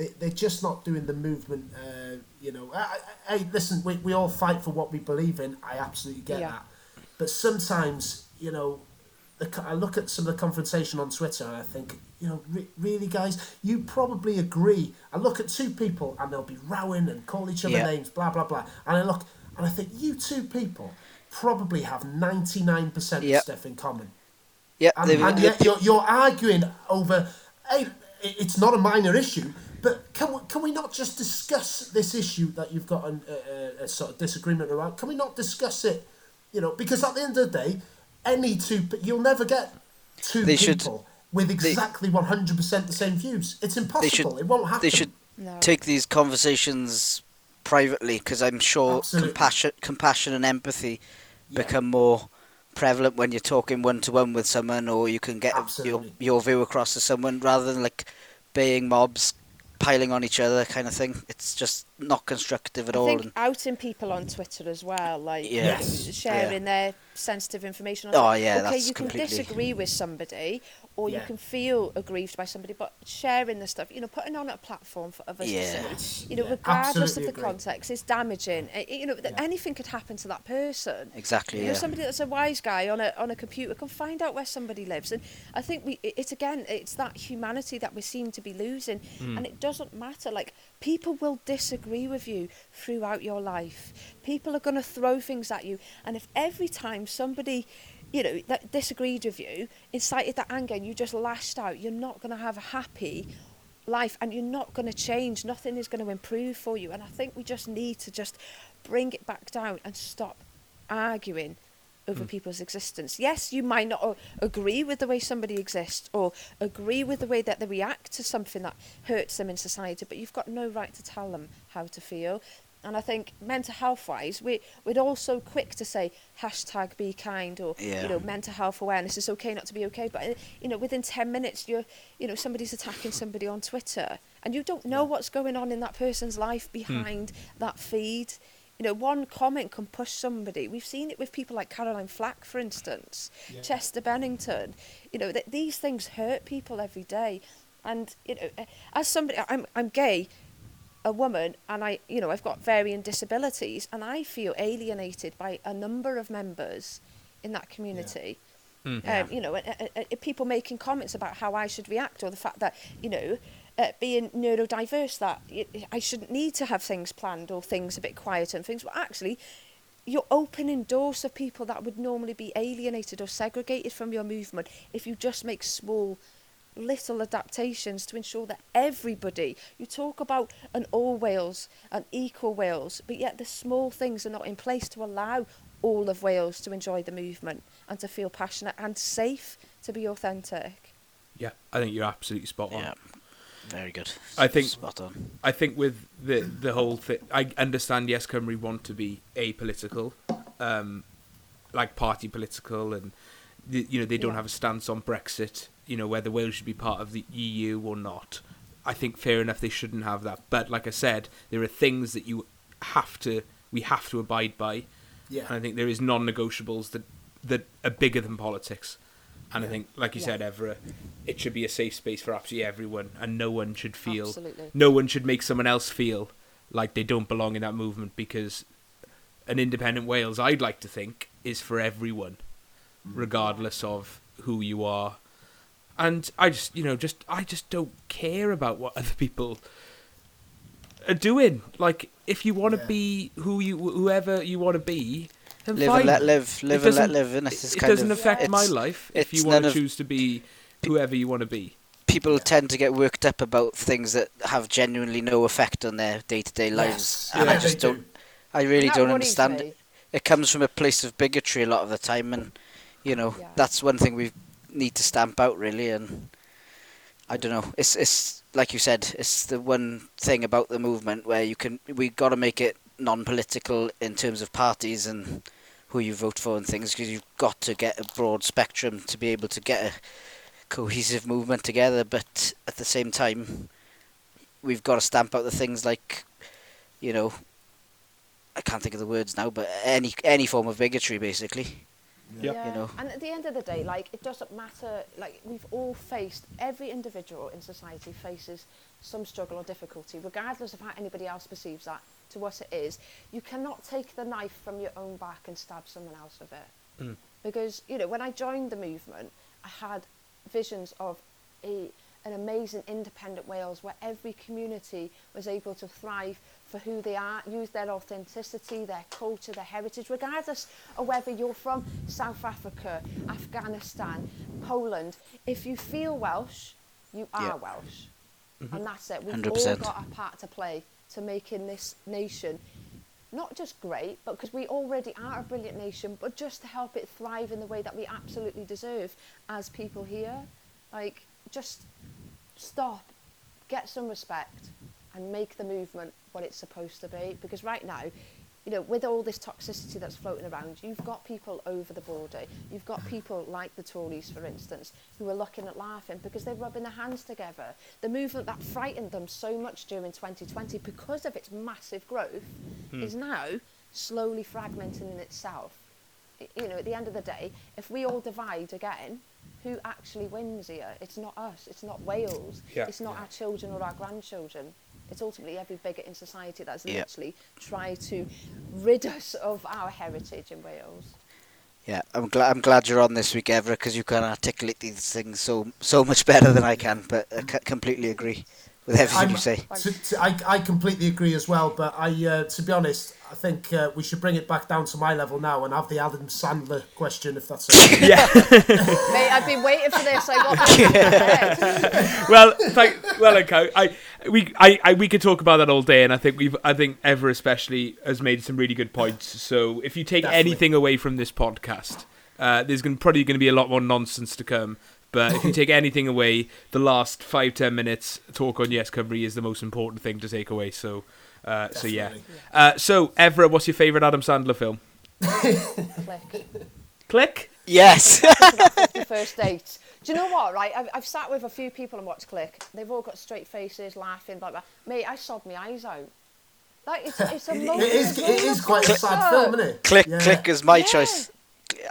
they they're just not doing the movement. Uh, you know, hey, listen, we we all fight for what we believe in. I absolutely get Yeah. that, but sometimes you know the, I look at some of the confrontation on Twitter and I think, you know, re- really, guys, you probably agree. I look at two people and they'll be rowing and call each other Yeah. names, blah blah blah, and I look and I think you two people probably have ninety nine percent of stuff in common, yeah, and, and yet you're you're arguing over. Hey, it's not a minor issue. But can we, can we not just discuss this issue that you've got an, a, a, a sort of disagreement around? Can we not discuss it? You know, because at the end of the day, any two pe- you'll never get two They should- people with exactly one hundred percent the same views. It's impossible. it won't happen. they should No. take these conversations privately because I'm sure Absolutely. compassion, compassion and empathy Yeah. become more prevalent when you're talking one to one with someone, or you can get your your view across to someone rather than like baying mobs, piling on each other, kind of thing. It's just not constructive at I all. think and- outing people on Twitter as well, like Yes. sharing their sensitive information. on Oh, Twitter. yeah, okay, that's you can completely- disagree with somebody, or you can feel aggrieved by somebody, but sharing the stuff, you know, putting on a platform for others Yeah. to see, you know, Yeah, regardless of the agree. context, is damaging. You know, Yeah. anything could happen to that person. exactly. You know, somebody that's a wise guy on a on a computer can find out where somebody lives, and I think we it's again it's that humanity that we seem to be losing, hmm. and it doesn't matter. Like people will disagree with you throughout your life. People are going to throw things at you, and if every time somebody you know that disagreed with you incited that anger and you just lashed out you're not going to have a happy life and you're not going to change nothing is going to improve for you and i think we just need to just bring it back down and stop arguing over people's existence. Yes, you might not uh, agree with the way somebody exists or agree with the way that they react to something that hurts them in society, but you've got no right to tell them how to feel. And I think mental health wise, we, we're all so quick to say hashtag be kind or, Yeah. you know, mental health awareness. It's okay not to be okay. But, you know, within 10 minutes, you're, you know, somebody's attacking somebody on Twitter and you don't know what's going on in that person's life hmm. behind that feed. You know, one comment can push somebody. We've seen it with people like Caroline Flack, for instance, Yeah. Chester Bennington. You know, th- these things hurt people every day. And, you know, as somebody, I'm, I'm gay, a woman, and I, you know, I've got varying disabilities, and I feel alienated by a number of members in that community. Mm. Yeah. Um, you know, uh, uh, uh, people making comments about how I should react, or the fact that, you know, uh, being neurodiverse, that I shouldn't need to have things planned or things a bit quieter and things. But actually, you're opening doors to people that would normally be alienated or segregated from your movement if you just make small little adaptations to ensure that everybody you talk about an all Wales an equal Wales but yet the small things are not in place to allow all of Wales to enjoy the movement and to feel passionate and safe to be authentic Yeah, I think you're absolutely spot on. Yeah. Very good. I think- spot on. I think with the the whole thing, I understand. Yes, Cymru want to be apolitical, um, like party political, and the, you know they don't Yeah. have a stance on Brexit. You know whether Wales should be part of the EU or not. I think fair enough they shouldn't have that. But like I said, there are things that you have to we have to abide by, Yeah. and I think there is non-negotiables that that are bigger than politics. And I think, like you Yeah. said, Evra, it should be a safe space for absolutely everyone, and no one should feel, Absolutely. no one should make someone else feel like they don't belong in that movement because an independent Wales, I'd like to think, is for everyone, regardless of who you are. And I just, you know, just I just don't care about what other people are doing. Like, if you want to Yeah. be who you, whoever you want to be, then Live fine. and let live, live and let live, and it's it doesn't of, affect my life if you want to choose to be whoever you want to be. People tend to get worked up about things that have genuinely no effect on their day-to-day lives, Yes. and Yeah, I just they do. don't. I really don't understand it. It comes from a place of bigotry a lot of the time, and you know Yeah. that's one thing we need to stamp out really. And I don't know. It's it's like you said. It's the one thing about the movement where you can. We've got to make it non-political in terms of parties and who you vote for and things, because you've got to get a broad spectrum to be able to get a cohesive movement together. But at the same time, we've got to stamp out the things like, you know, I can't think of the words now, but any any form of bigotry, basically. Yep. Yeah. You know. And at the end of the day, like it doesn't matter. Like we've all faced, every individual in society faces some struggle or difficulty, regardless of how anybody else perceives that. To us, it is. You cannot take the knife from your own back and stab someone else with it. Mm. Because you know, when I joined the movement, I had visions of a an amazing independent Wales where every community was able to thrive for who they are, use their authenticity, their culture, their heritage, regardless of whether you're from South Africa, Afghanistan, Poland. If you feel Welsh, you are Yeah. Welsh. Mm-hmm. And that's it. We've all 100%. got a part to play to making this nation not just great, but because we already are a brilliant nation, but just to help it thrive in the way that we absolutely deserve as people here. Like, just stop, get some respect, and make the movement what it's supposed to be. Because right now, you know, with all this toxicity that's floating around, you've got people over the border. You've got people like the Tories, for instance, who are looking at laughing because they're rubbing their hands together. The movement that frightened them so much during 2020 because of its massive growth hmm. is now slowly fragmenting in itself. You know, at the end of the day, if we all divide again, who actually wins here? It's not us. It's not Wales. Yeah. It's not our children or our grandchildren. It's ultimately every bigot in society that's Yeah. literally try to rid us of our heritage in Wales. Yeah, I'm glad I'm glad you're on this week, Evra, because you can articulate these things so so much better than I can. But I c- completely agree with everything I'm- you say. To, to, I, I completely agree as well, but I, uh, to be honest, I think uh, we should bring it back down to my level now and have the Adam Sandler question, if that's okay. yeah. Mate, I've been waiting for this. I got this in my well, thank, well, okay. I we I, I we could talk about that all day, and I think we've I think Evra especially has made some really good points. So if you take Definitely. anything away from this podcast, uh, there's gonna, probably going to be a lot more nonsense to come. But if you take anything away, the last five ten minutes talk on Yes Cymru is the most important thing to take away. So, uh, so yeah. Uh, so Evra, what's your favourite Adam Sandler film? Click. Click. Yes. the first date. Do you know what, right? I've, I've sat with a few people and watched Click. They've all got straight faces, laughing, blah, blah. Mate, I sobbed my eyes out. Like, it's, it's a it is, it is quite a sad film, isn't it? click, Yeah. click is my Yeah. choice.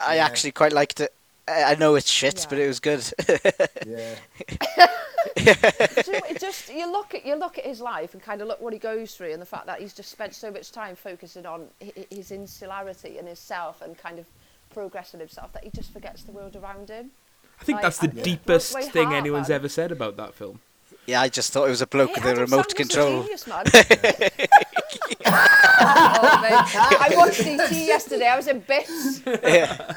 I Yeah. actually quite liked it. I I know it's shit, Yeah. but it was good. Yeah. Do you just you look at you look at his life and kind of look what he goes through and the fact that he's just spent so much time focusing on his insularity and himself and kind of progressing himself that he just forgets the world around him. I think Like, that's the I- it broke deepest my thing anyone's man. ever said about that film. yeah, I just thought it was a bloke Hey, with a remote control. genius, man. oh. I watched ET yesterday. I was in bits. Yeah,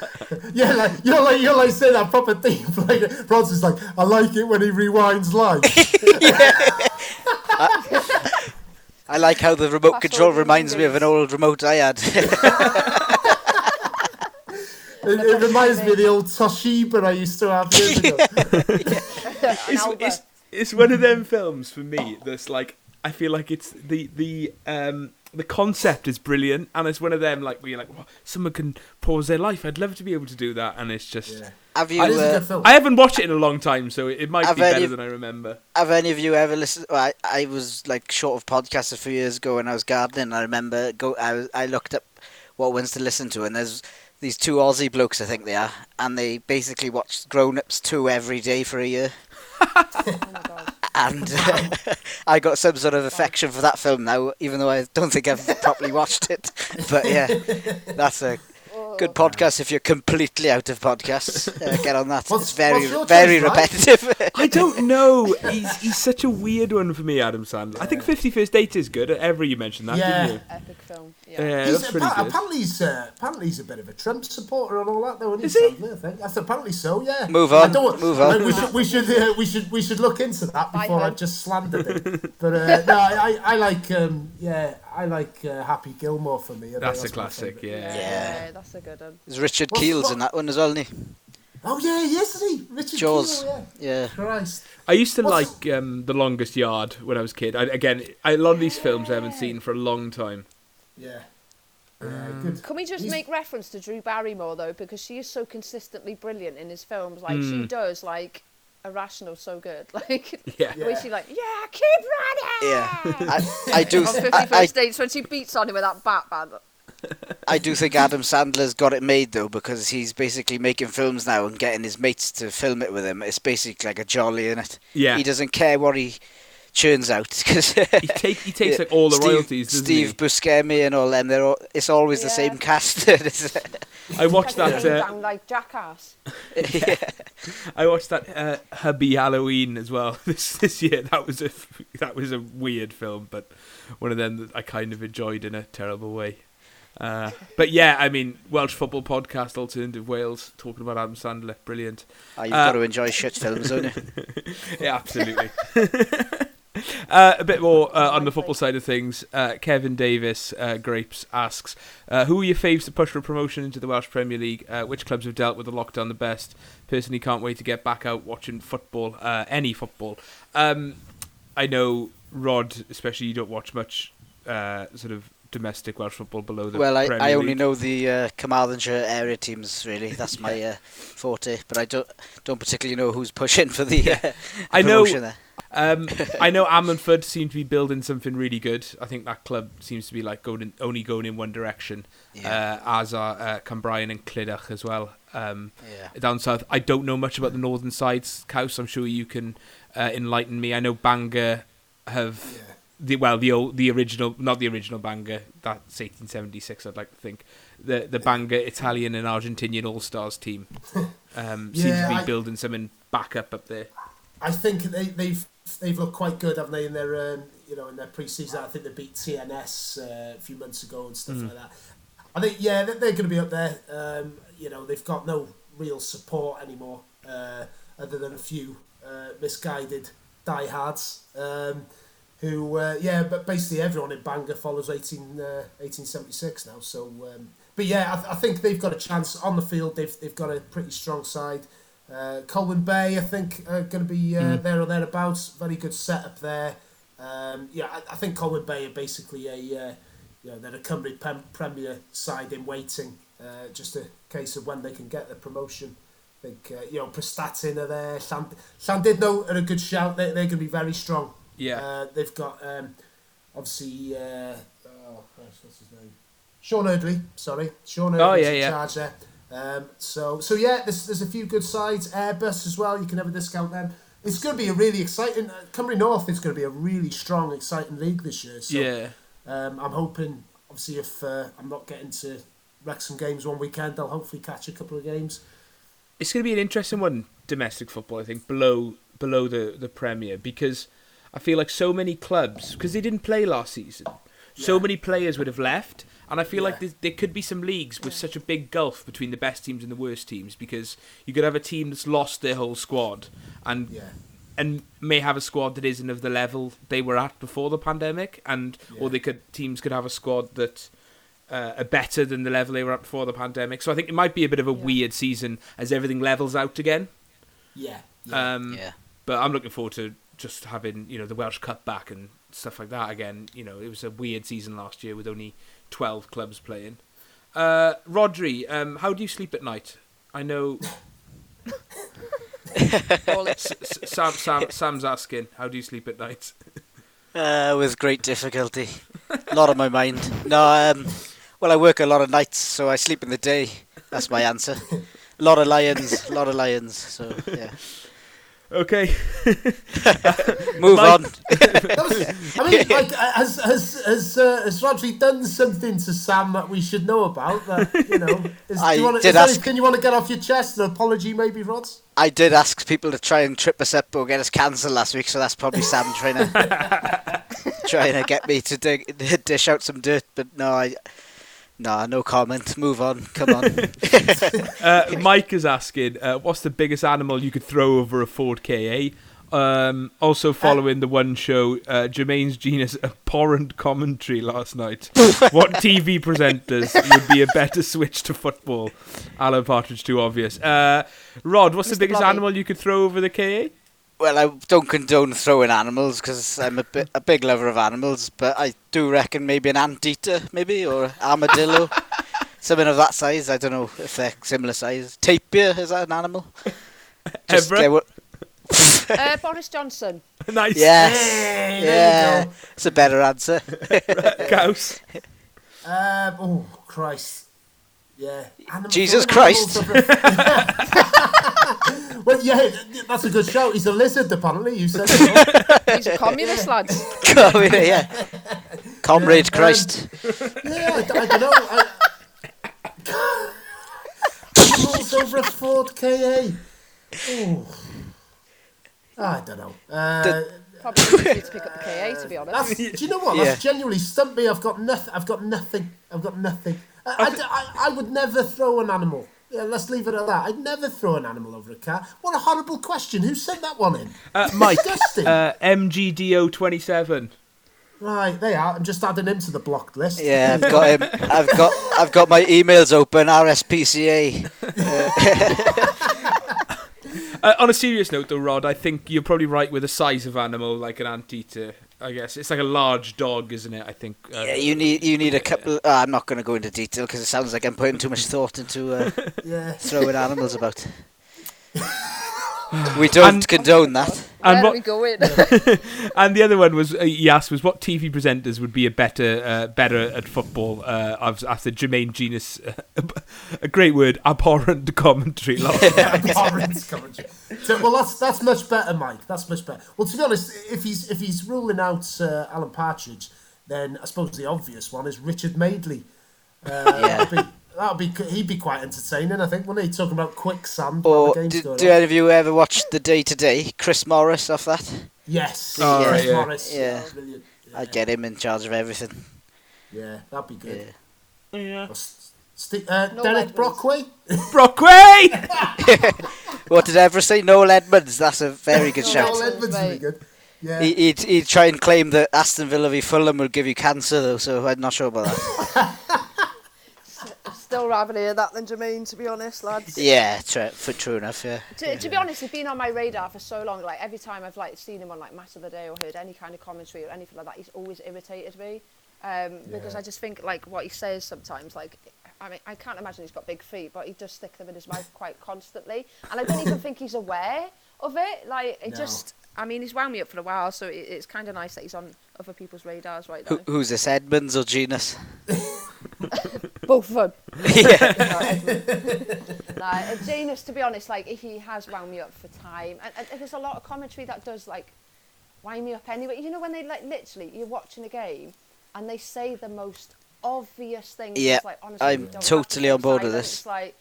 yeah, like you're like you're like saying that proper thing. Like Bronson's like, I like it when he rewinds life. I like how the remote Fast control reminds me of an old remote I had. It, it reminds me of the old Toshiba I used to have years ago. It's, it's, it's one of them films for me that's like I feel like it's the the um the concept is brilliant and it's one of them like where you're like well, someone can pause their life I'd love to be able to do that and it's just Yeah. have you That is a uh. I haven't watched it in a long time so it, it might Have be better any- than I remember have any of you ever listened? Well, I, I was like short of podcasts a few years ago when I was gardening. I remember go. I was, I looked up what ones to listen to, and there's these two Aussie blokes, I think they are, and they basically watch Grown Ups 2 every day for a year. Oh my god. And uh, I got some sort of affection for that film now, even though I don't think I've properly watched it. But yeah, that's a good podcast if you're completely out of podcasts. Uh, get on that. What's- it's very, very choice, Mike? repetitive. I don't know. He's he's such a weird one for me, Adam Sandler. I think Fifty First Date is good. Evra you mentioned that, Yeah. didn't Epic film. Yeah. Yeah, He's, that's pretty appa- good. apparently, he's, uh, apparently he's a bit of a Trump supporter and all that, though. Isn't Is he? he? Sandler, I think. I think apparently so. Yeah. Move I on, don't- move on. uh, We should, we should, uh, we should, we should look into that before I hon. just slandered it. But uh, no, I, I, I like, um, yeah, I like uh, Happy Gilmore for me. I think That's a classic, favourite. yeah. Yeah. that's a good one. There's Richard What's- Kiel's what- in that one as well, isn't he? Oh yeah, yes, he? Richard Jaws. Kiel, yeah. Yeah. Christ. I used to What's- like um, The Longest Yard when I was a kid. I, again, I, a lot of these films I haven't seen for a long time. Yeah. Yeah, Um, good. Can we just He's- make reference to Drew Barrymore though, because she is so consistently brilliant in his films. Like she Mm. does, like Irrational, so good. Like Yeah. the way she like, yeah, keep running. Yeah. I, I do. On Fifty I, I, Dates when she beats on him with that bat man. I do think Adam Sandler's got it made though because he's basically making films now and getting his mates to film it with him. It's basically like a jolly in it. Yeah. He doesn't care what he churns out because He, take, he takes like all the Steve, royalties, doesn't Steve he? Buscemi and all them. They're all, it's always the same cast. I watched that. a Uh, damn, like jackass. yeah. I watched that uh, Hubie Halloween as well this this year. That was a that was a weird film, but one of them that I kind of enjoyed in a terrible way. Uh, but yeah, I mean, Welsh football podcast, Alternative Wales, talking about Adam Sandler, brilliant. Oh, you've Uh, got to enjoy shit films, don't you? Yeah, absolutely. Uh, a bit more uh, on the football side of things. Uh, Kevin Davis, uh, Grapes, asks uh, Who are your faves to push for promotion into the Welsh Premier League? Uh, which clubs have dealt with the lockdown the best? Personally, can't wait to get back out watching football, uh, any football. Um, I know, Rod, especially, you don't watch much uh, sort of domestic Welsh football below the well, I, Premier I only League. know the uh, Carmarthenshire area teams really. That's my uh, forte. But I don't don't particularly know who's pushing for the uh, I know- promotion there. Um, I know Ammanford seem to be building something really good. I think that club seems to be like going in, only going in one direction. Yeah. Uh, as are uh, Cwmbran and Clydach as well. Um, Yeah. down south, I don't know much about the northern sides. Couse, I'm sure you can uh, enlighten me. I know Bangor have Yeah. the well the old the original not the original Bangor that's 1876 I'd like to think the the Bangor Italian and Argentinian All Stars team um, seems Yeah, to be I- building something back up up there. I think they, they've they've looked quite good, haven't they? In their um, you know in their pre-season, I think they beat TNS uh, a few months ago and stuff like that. I think yeah, they're, they're going to be up there. Um, you know, they've got no real support anymore, uh, other than a few uh, misguided diehards. Um, who, uh, yeah, but basically everyone in Bangor follows 18, uh, 1876 now. So, um, but yeah, I, th- I think they've got a chance on the field. They've, they've got a pretty strong side. Uh, Colwyn Bay, I think, are going to be uh, there or thereabouts. Very good setup there. Um, yeah, I, I think Colwyn Bay are basically a, uh, you know, they're a Cymru Prem- Premier side in waiting. Uh, just a case of when they can get the promotion. I think, uh, you know, Prestatyn are there. Lland- Llandudno are a good shout. They, they're going to be very strong. Yeah. Uh, they've got um, obviously uh, oh, gosh, what's his name? Sean Eardley. Sorry, Sean Eardley's Oh, yeah, in yeah. charge there. Um, so so yeah, there's there's a few good sides. Airbus as well. You can never discount them. It's going to be a really exciting. Uh, Cymru North is going to be a really strong, exciting league this year. So yeah. um, I'm hoping, obviously, if uh, I'm not getting to Wrexham games one weekend, I'll hopefully catch a couple of games. it's going to be an interesting one domestic football i think below below the the premier because i feel like so many clubs because they didn't play last season so many players would have left and i feel like Yeah. there, there could be some leagues with such a big gulf between the best teams and the worst teams because you could have a team that's lost their whole squad and Yeah. and may have a squad that isn't of the level they were at before the pandemic, and Yeah. or they could teams could have a squad that uh, are better than the level they were at before the pandemic. So I think it might be a bit of a Yeah. weird season as everything levels out again. Yeah. yeah. Um, Yeah. But I'm looking forward to just having you know the Welsh Cup back and stuff like that again. You know, it was a weird season last year with only twelve clubs playing. Uh, Rodri, um, how do you sleep at night? I know Sam, Sam, Sam's asking, how do you sleep at night? Uh, with great difficulty. A lot on my mind. No, um, well, I work a lot of nights, so I sleep in the day. That's my answer. A lot of lions, a lot of lions. So yeah, Okay. move Mike- on. Was, I mean, like, has has has uh, has Rodri done something to Sam that we should know about? That you know, is, I you wanna, did is there ask- anything you want to get off your chest? An apology, maybe, Rods? I did ask people to try and trip us up or get us cancelled last week, so that's probably Sam trying to trying to get me to dig, dish out some dirt. But no, I no no comment. Move on. Come on. Uh, Mike is asking, uh, what's the biggest animal you could throw over a Ford KA? Um, also, following the one show, uh, Jermaine Jenas's abhorrent commentary last night. what TV presenters would be a better switch to football? Alan Partridge, too obvious. Uh, Rod, what's the biggest Blobby. animal you could throw over the KA? Well, I don't condone throwing animals because I'm a, bit, a big lover of animals, but I do reckon maybe an anteater, maybe or armadillo, something of that size. I don't know if they're similar size. Tapir is that an animal? Just, Evra? they were- Uh, Boris Johnson. nice. yes, Hey, there yeah, it's a better answer. Cows. Um, oh Christ! Yeah. Animal- Jesus Christ. animals well, yeah, that's a good shout. He's a lizard, apparently. You said. He's a communist, lads. yeah, comrade Yeah, Christ. yeah, I, I don't know. I, animals over a Ford KA. Oh. I don't know. Uh, Probably easier to pick up the KA, to be honest. That's, do you know what? Yeah. That's genuinely stumped me. I've got nothing. I've got nothing. I've got nothing. I, I, I, I would never throw an animal. Yeah, let's leave it at that. I'd never throw an animal over a car. What a horrible question. Who sent that one in? Uh, Mike, Disgusting. uh, MGDO27. right, they are. I'm just adding him to the blocked list. Yeah, I've got him. I've got I've got my emails open. RSPCA. Uh, on a serious note, though, Rod, I think you're probably right with the size of animal, like an anteater. I guess it's like a large dog, isn't it? I think. Uh, Yeah, you need you need a couple. Uh, I'm not going to go into detail because it sounds like I'm putting too much thought into uh, Yeah. throwing animals about. We don't And- condone that. And Where what- are we going? And the other one was uh, he asked was what TV presenters would be a better uh, better at football uh, af- after Jermaine Jenas, uh, a great word, abhorrent commentary. last Abhorrent commentary. So, well, that's that's much better, Mike. That's much better. Well, to be honest, if he's if he's ruling out uh, Alan Partridge, then I suppose the obvious one is Richard Madeley. Uh, Yeah. That'd be, he'd be quite entertaining, I think, wouldn't he? Talking about quicksand Or the do, do any of you ever watch the Day Today? Chris Morris off that. Yes, Oh, Chris yeah. Morris. Yeah. brilliant. Yeah, I'd get him in charge of everything. yeah, that'd be good. Yeah. yeah. Or S- St- uh, No Derek Edmonds. Brockway. Brockway. What did Evra say? Noel Edmonds. That's a very good Noel shout. Noel Edmonds would be good. Yeah. He, he'd, he'd try and claim that Aston Villa v Fulham will give you cancer, though, so I'm not sure about that. Still rather hear that than Jermaine, to be honest, lads. yeah, tr- for true enough, yeah. To, to be honest, he's been on my radar for so long. Like every time I've like seen him on like Match of the Day or heard any kind of commentary or anything like that, he's always irritated me. Um, Because Yeah. I just think like what he says sometimes, like I mean, I can't imagine he's got big feet, but he does stick them in his mouth quite constantly, and I don't even think he's aware of it. Like it No. just, I mean, he's wound me up for a while, so it, it's kind of nice that he's on other people's radars right Who, now. who's this, Edmonds or Jenas? Both of them. yeah. no, Edmund. no, uh, to be honest, like he has wound me up for time, and, and there's a lot of commentary that does like wind me up anyway. You know when they like literally you're watching a game and they say the most obvious things. Yeah, like, honestly, I'm you don't have totally to on board with this. It's like.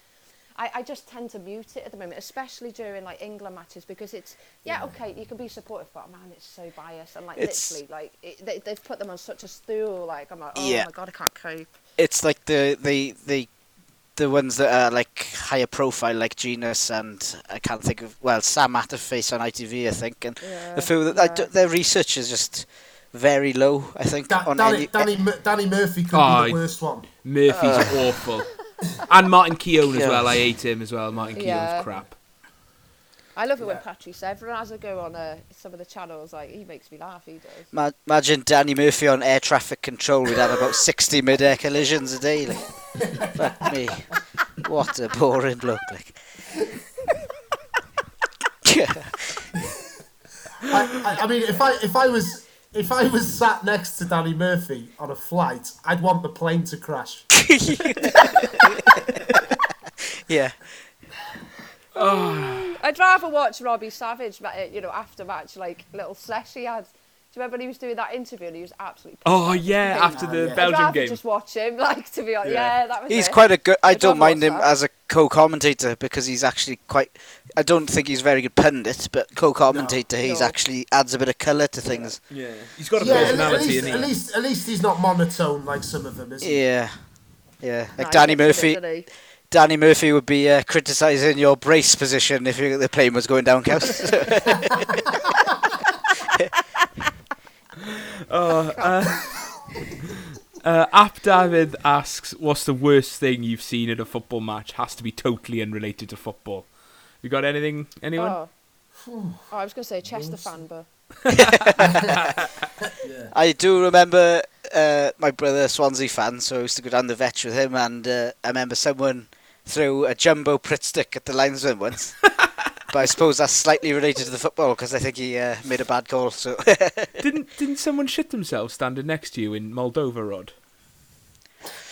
I, I just tend to mute it at the moment, especially during like England matches because it's yeah, okay you can be supportive, but man it's so biased and like It's- literally like it, they, they've put them on such a stool. Like I'm like oh Yeah. my god I can't cope. It's like the, the, the, the ones that are like higher profile, like Jenas and I can't think of, well, Sam Matterface on ITV, I think, and Yeah, the few that I yeah. their research is just very low, I think. Da- on Danny, any, Danny, Danny Murphy could Oh, be the worst one. Murphy's uh. awful, and Martin Keown as well. I hate him as well. Martin Keown's Yeah. crap. I love it when Yeah. Patrice Evra has a go on uh, some of the channels. Like he makes me laugh. He does. Ma- imagine Danny Murphy on air traffic control. We'd have about 60 mid-air collisions a day. Like. Fuck me. What a boring bloke. Like. I, I, I mean, if I if I was if I was sat next to Danny Murphy on a flight, I'd want the plane to crash. Yeah. I'd rather watch Robbie Savage, ma- uh, you know, after match, like little sesh he had. Do you remember when he was doing that interview and he was absolutely. Oh yeah, after the yeah. I'd Belgium game. just watch him, like to be honest. Yeah. Yeah, that was He's it. quite a good. I I'd don't mind him that. as a co-commentator because he's actually quite. I don't think he's a very good pundit, but co-commentator, he's No. actually adds a bit of colour to things. Yeah, he's got a Yeah, at, at personality, least, and at least at least he's not monotone like some of them, is he? Yeah, yeah. Like he Danny gets it, Murphy. Danny Murphy would be uh, criticising your brace position if you, the plane was going down, Cows. Oh, uh, uh, App David asks, "What's the worst thing you've seen at a football match? Has to be totally unrelated to football. You got anything? Anyone? Oh. oh, I was going to say Chester fan, but Yeah. I do remember uh, my brother, Swansea fan, so I used to go down the vetch with him, and uh, I remember someone threw a jumbo Pritt stick at the linesman once. but I suppose that's slightly related to the football because I think he uh, made a bad call. So Didn't didn't someone shit themselves standing next to you in Moldova, Rod?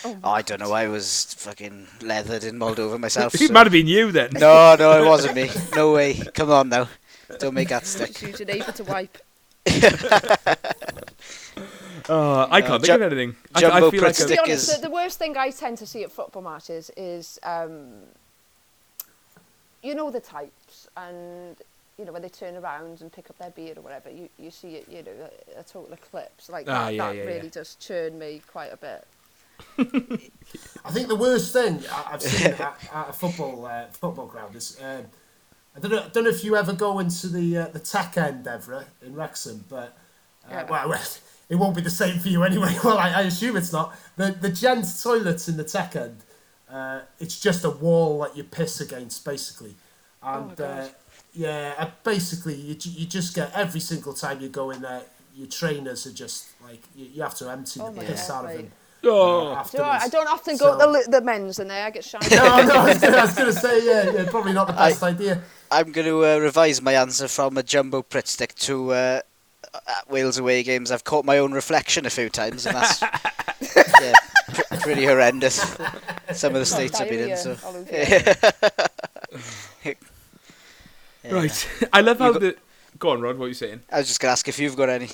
oh, I don't know. I was fucking leathered in Moldova myself. It so- might have been you then. No, no, it wasn't me. No way. Come on now. Don't make that just stick. use your neighbour to wipe. Oh, I can't Uh, think Ju- of anything. I, I feel like Pritt To a, be stick honest, is- the, the worst thing I tend to see at football matches is, um, you know, the types, and you know when they turn around and pick up their beard or whatever, you, you see it, you know, a, a total eclipse. Like Ah, that, yeah, that yeah, really yeah. does churn me quite a bit. I think the worst thing I- I've seen at, at a football uh, football ground is um, I don't know. don't know if you ever go into the uh, the tech end, Evra, in Wrexham, but uh, Yeah. well, well, it won't be the same for you anyway. Well, I, I assume it's not. The the gents' toilets in the tech end, uh, it's just a wall that you piss against, basically, and Oh uh, yeah, basically you you just get every single time you go in there, your trainers are just like you, you have to empty Oh the piss God, out of them. oh, uh, Do I. I don't often So- go to the, the men's in there. I get shy. no, no, I was gonna, I was gonna say yeah, yeah, probably not the best idea. I'm going to uh, revise my answer from a jumbo Pritt stick to uh, at Wales away games. I've caught my own reflection a few times, and that's yeah, pr- pretty horrendous. Some of the states I've been in. So. Diarrhea all over you. Yeah. right. I love how got- the. Go on, Rod. What are you saying? I was just going to ask if you've got any.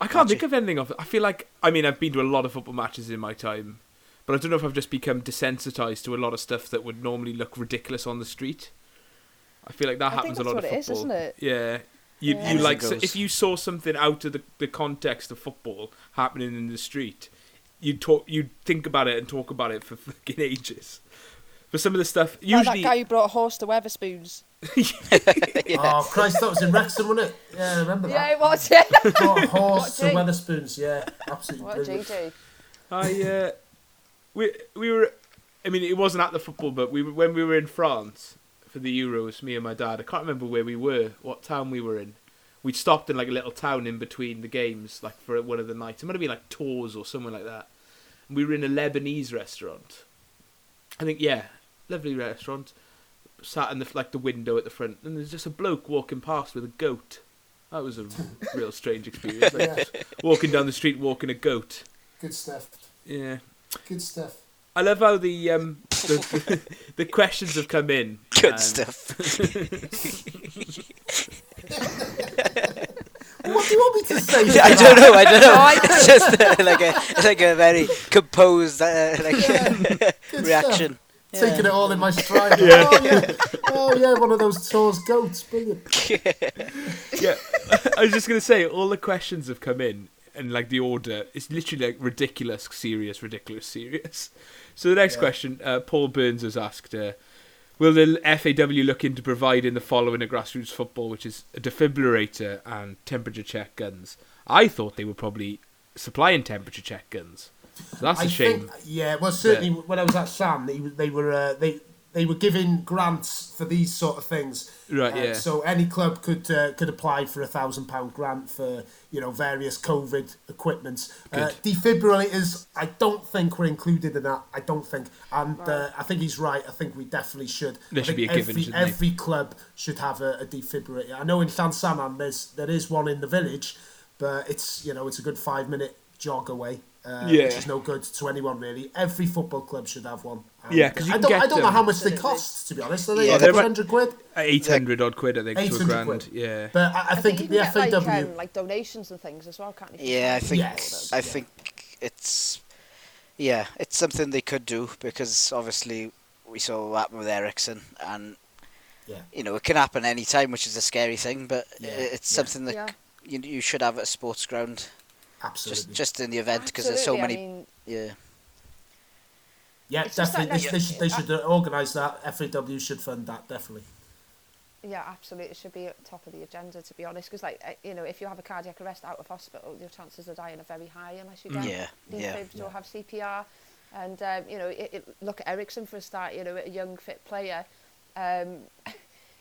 I can't Matchy. think of anything of it. I feel like I mean I've been to a lot of football matches in my time, but I don't know if I've just become desensitized to a lot of stuff that would normally look ridiculous on the street. I feel like that I happens think a lot that's of what it is, football. isn't it? Yeah. You, Yeah. you like so if you saw something out of the, the context of football happening in the street, you'd talk you'd think about it and talk about it for fucking ages. For some of the stuff, Like usually that guy who brought a horse to Wetherspoons. Oh Christ, that was in Wrexham, wasn't it? Yeah, I remember Yeah, that. it was. Yeah. What a horse to G. Wetherspoons, yeah, absolutely what a brilliant. GG. I uh, we we were. I mean, it wasn't at the football, but we when we were in France for the Euros. Me and my dad. I can't remember where we were, what town we were in. We'd stopped in like a little town in between the games, like for one of the nights. It might have been like Tours or somewhere like that. And we were in a Lebanese restaurant. I think yeah, lovely restaurant. Sat in the like the window at the front, and there's just a bloke walking past with a goat. That was a real strange experience. Like, Yeah. walking down the street, walking a goat. Good stuff. Yeah. Good stuff. I love how the um the, the, questions have come in. Good and- stuff. What do you want me to say? to I don't know. I don't know. It's just uh, like a like a very composed uh, like Good reaction. Taking it all in my stride. Oh yeah, oh yeah, one of those tours goats, brilliant. Yeah, I was just gonna say all the questions have come in and like the order is literally like ridiculous, serious, ridiculous, serious. So the next Yeah. question, uh, Paul Burns has asked. Uh, Will the FAW look into providing the following a grassroots football, which is a defibrillator and temperature check guns? I thought they were probably supplying temperature check guns. So that's a I shame. Think, yeah, well, certainly when I was at Sam, they, they were uh, they they were giving grants for these sort of things. Right, Uh, yeah. So any club could uh, could apply for a thousand pound grant for you know various COVID equipment. Uh, defibrillators, I don't think were included in that. I don't think, and uh, I think he's right. I think we definitely should. There I should think be a given, every, shouldn't they? every club should have a, a defibrillator. I know in Llansaman there's there is one in the village, but it's you know it's a good five minute jog away. Uh, Yeah. which is no good to anyone really. Every football club should have one. And Yeah, 'cause you I don't, get I don't know how much they cost. To be honest, are they Yeah, like they're a about- hundred quid? Eight hundred odd quid, I think, to a 800 grand. quid. Yeah. But I, I, I think, think the get FAW. like, um, like donations and things as well, can't you? Yeah, I think Yes. I Yeah. think it's yeah, it's something they could do because obviously we saw what happened with Eriksen and Yeah. you know it can happen any time, which is a scary thing. But Yeah, it's yeah. something that Yeah. you you should have at a sports ground, Absolutely. just just in the event because there's so many. I mean, yeah, yeah, it's definitely. like they, they should, they should uh, organise that. FAW should fund that definitely. yeah, absolutely, it should be at the top of the agenda, to be honest. Because, like, uh, you know, if you have a cardiac arrest out of hospital, your chances of dying are very high unless you get yeah, yeah. defibbed or have CPR. And um, you know, it, it, look at Eriksen for a start. You know, a young fit player. Um,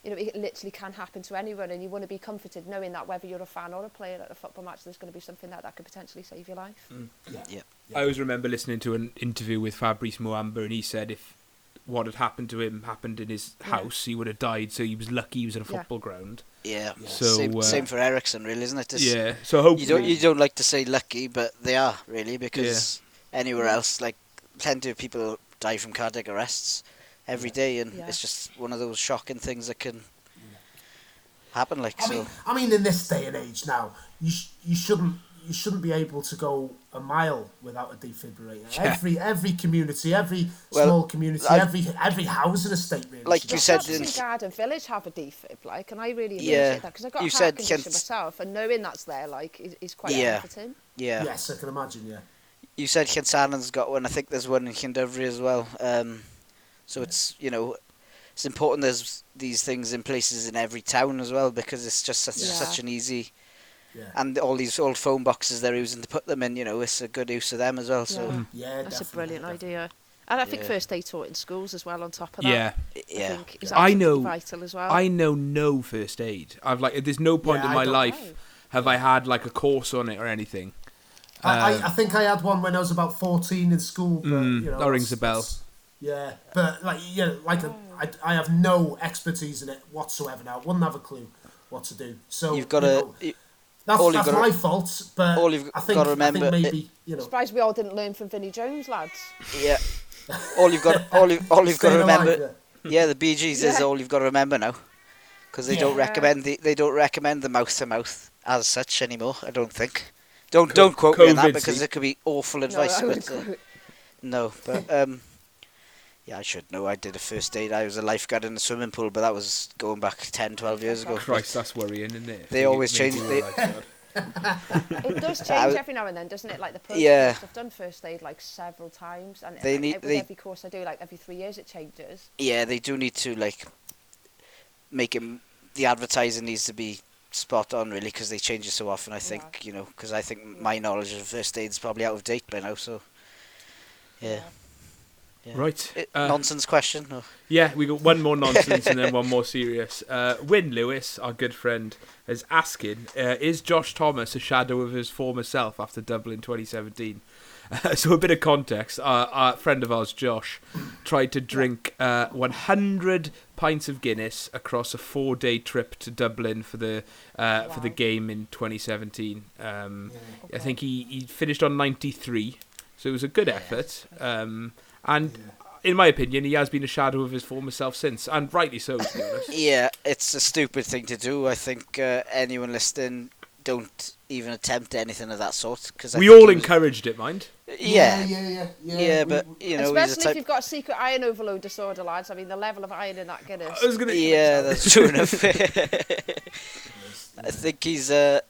you know, it literally can happen to anyone, and you want to be comforted knowing that whether you're a fan or a player at a football match, there's going to be something that that could potentially save your life. Yeah. Yeah. I always remember listening to an interview with Fabrice Muamba, and he said if what had happened to him happened in his Yeah. house, he would have died. So he was lucky he was at a Yeah. football ground. Yeah, So, same, uh, same for Eriksen, really, isn't it? It's- yeah. So hopefully, You don't you don't like to say lucky, but they are really because anywhere else, like plenty of people die from cardiac arrests every day, and Yeah. it's just one of those shocking things that can happen. Like I so, mean, I mean, in this day and age now, you sh- you shouldn't you shouldn't be able to go a mile without a defibrillator. Yeah. Every every community, every Well, small community, I- every every housing estate, really. Like should you said one. in- Shops in Garden Village have a defib, like, and I really appreciate Yeah, that because I've got you a said heart condition Kent- myself, and knowing that's there, like, is, is quite Yeah. comforting. yeah. Yes, I can imagine. Yeah. You said Kinsannon's got one. I think there's one in Kindovry as well. Um, so it's you know, it's important there's these things in places in every town as well because it's just such Yeah. such an easy Yeah. and all these old phone boxes they're using to put them in. You know, it's a good use of them as well. So Yeah. Yeah, That's a brilliant definitely. idea. And I think Yeah. first aid taught in schools as well. On top of that, yeah. I yeah, think is I know- vital as well. I know no first aid. I've like there's no point Yeah, in I my life know. have I had like a course on it or anything. I, Uh, I, I think I had one when I was about fourteen in school. But, Mm, you know, that rings a bell. that's- Yeah, but like yeah, like a, I, I have no expertise in it whatsoever. Now, wouldn't have a clue what to do. So you've got you to. know, That's, all you've gotta- my fault, but all you've I think, gotta I remember- think maybe you know. surprised we all didn't learn from Vinnie Jones, lads. Yeah. All you've got, all you, all you've got to staying alive, remember. Yeah, the Bee Gees is all you've got to remember now, because they don't recommend the they don't recommend the mouth to mouth as such anymore. I don't think. Don't don't quote me on that because it could be awful advice. I would but, uh, no, but um, yeah, I should know. I did a first aid. I was a lifeguard in a swimming pool, but that was going back 10, 12 years ago. Christ, that's worrying, isn't it? They always change- they- It does change was- every now and then, doesn't it? Like the protocols. Yeah. I've done first aid like several times, and They need- with they- every course I do, like every three years, it changes. Yeah, they do need to like make him. The advertising needs to be spot on, really, because they change it so often. I think you know, because I think mm. my knowledge of first aid is probably out of date by now. So yeah, yeah. Right. It- uh, nonsense question. Or? Yeah, we got one more nonsense and then one more serious. Uh, Win Lewis, our good friend, is asking: uh, Is Josh Thomas a shadow of his former self after Dublin 2017? Uh, so a bit of context: our, our friend of ours, Josh, tried to drink uh, 100 pints of Guinness across a four-day trip to Dublin for the uh, for the game in 2017. Um, I Okay. think he, he finished on 93, so it was a good effort. Um, and in my opinion, he has been a shadow of his former self since, and rightly so, to be honest. Yeah, it's a stupid thing to do. I think uh, anyone listening don't even attempt anything of that sort because we all encouraged it, mind. Yeah, yeah, yeah, yeah. yeah, we- but you know, Especially a if you've got a secret iron overload disorder, lads. I mean, the level of iron in that Guinness. I was gonna. Yeah, that's true enough. I think he's uh,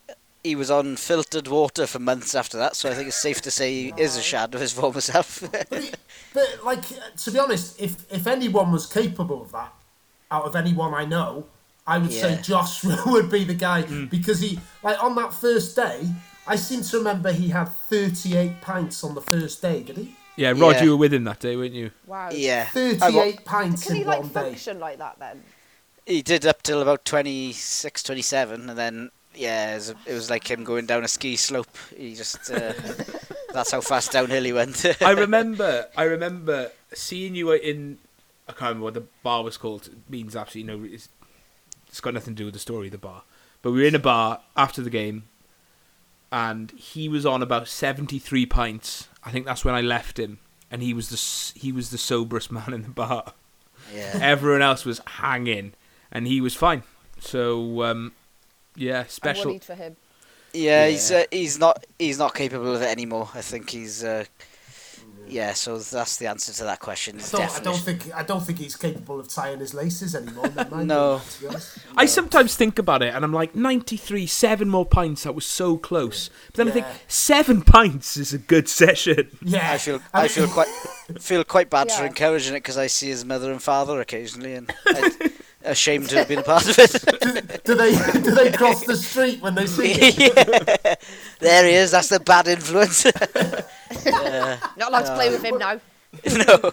he was on filtered water for months after that, so I think it's safe to say he is a shadow of his former self. But, it- but like to be honest, if if anyone was capable of that, out of anyone I know, I would say Yeah. Josh would be the guy Mm. because he like on that first day. I seem to remember he had 38 pints on the first day, did he? Yeah, Rod, Yeah. you were with him that day, weren't you? Wow. yeah, I wa- 38 pints Can in he like one day. function like that then? he did up till about 26, 27, and then yeah, it was, it was like him going down a ski slope. He just uh, that's how fast downhill he went. I remember, I remember seeing you in. I can't remember what the bar was called. It means absolutely no. It's, it's got nothing to do with the story of the bar. But we were in a bar after the game, and he was on about seventy three pints. I think that's when I left him, and he was the he was the soberest man in the bar. Yeah. Everyone else was hanging, and he was fine. So um, yeah, I'm special. worried for him. Yeah, he's uh, he's not he's not capable of it anymore. I think he's uh, yeah. So that's the answer to that question. I don't, I don't think I don't think he's capable of tying his laces anymore. never No. be honest. I sometimes think about it, and I'm like, 93, seven more pints. That was so close. But then I think seven pints is a good session. Yeah, I feel I mean- feel quite feel quite bad for encouraging it because I see his mother and father occasionally, and I'm ashamed to have been a part of it. do they do they cross the street when they see you? Yeah. There he is. That's the bad influence. Uh, Not allowed to play with him now. no.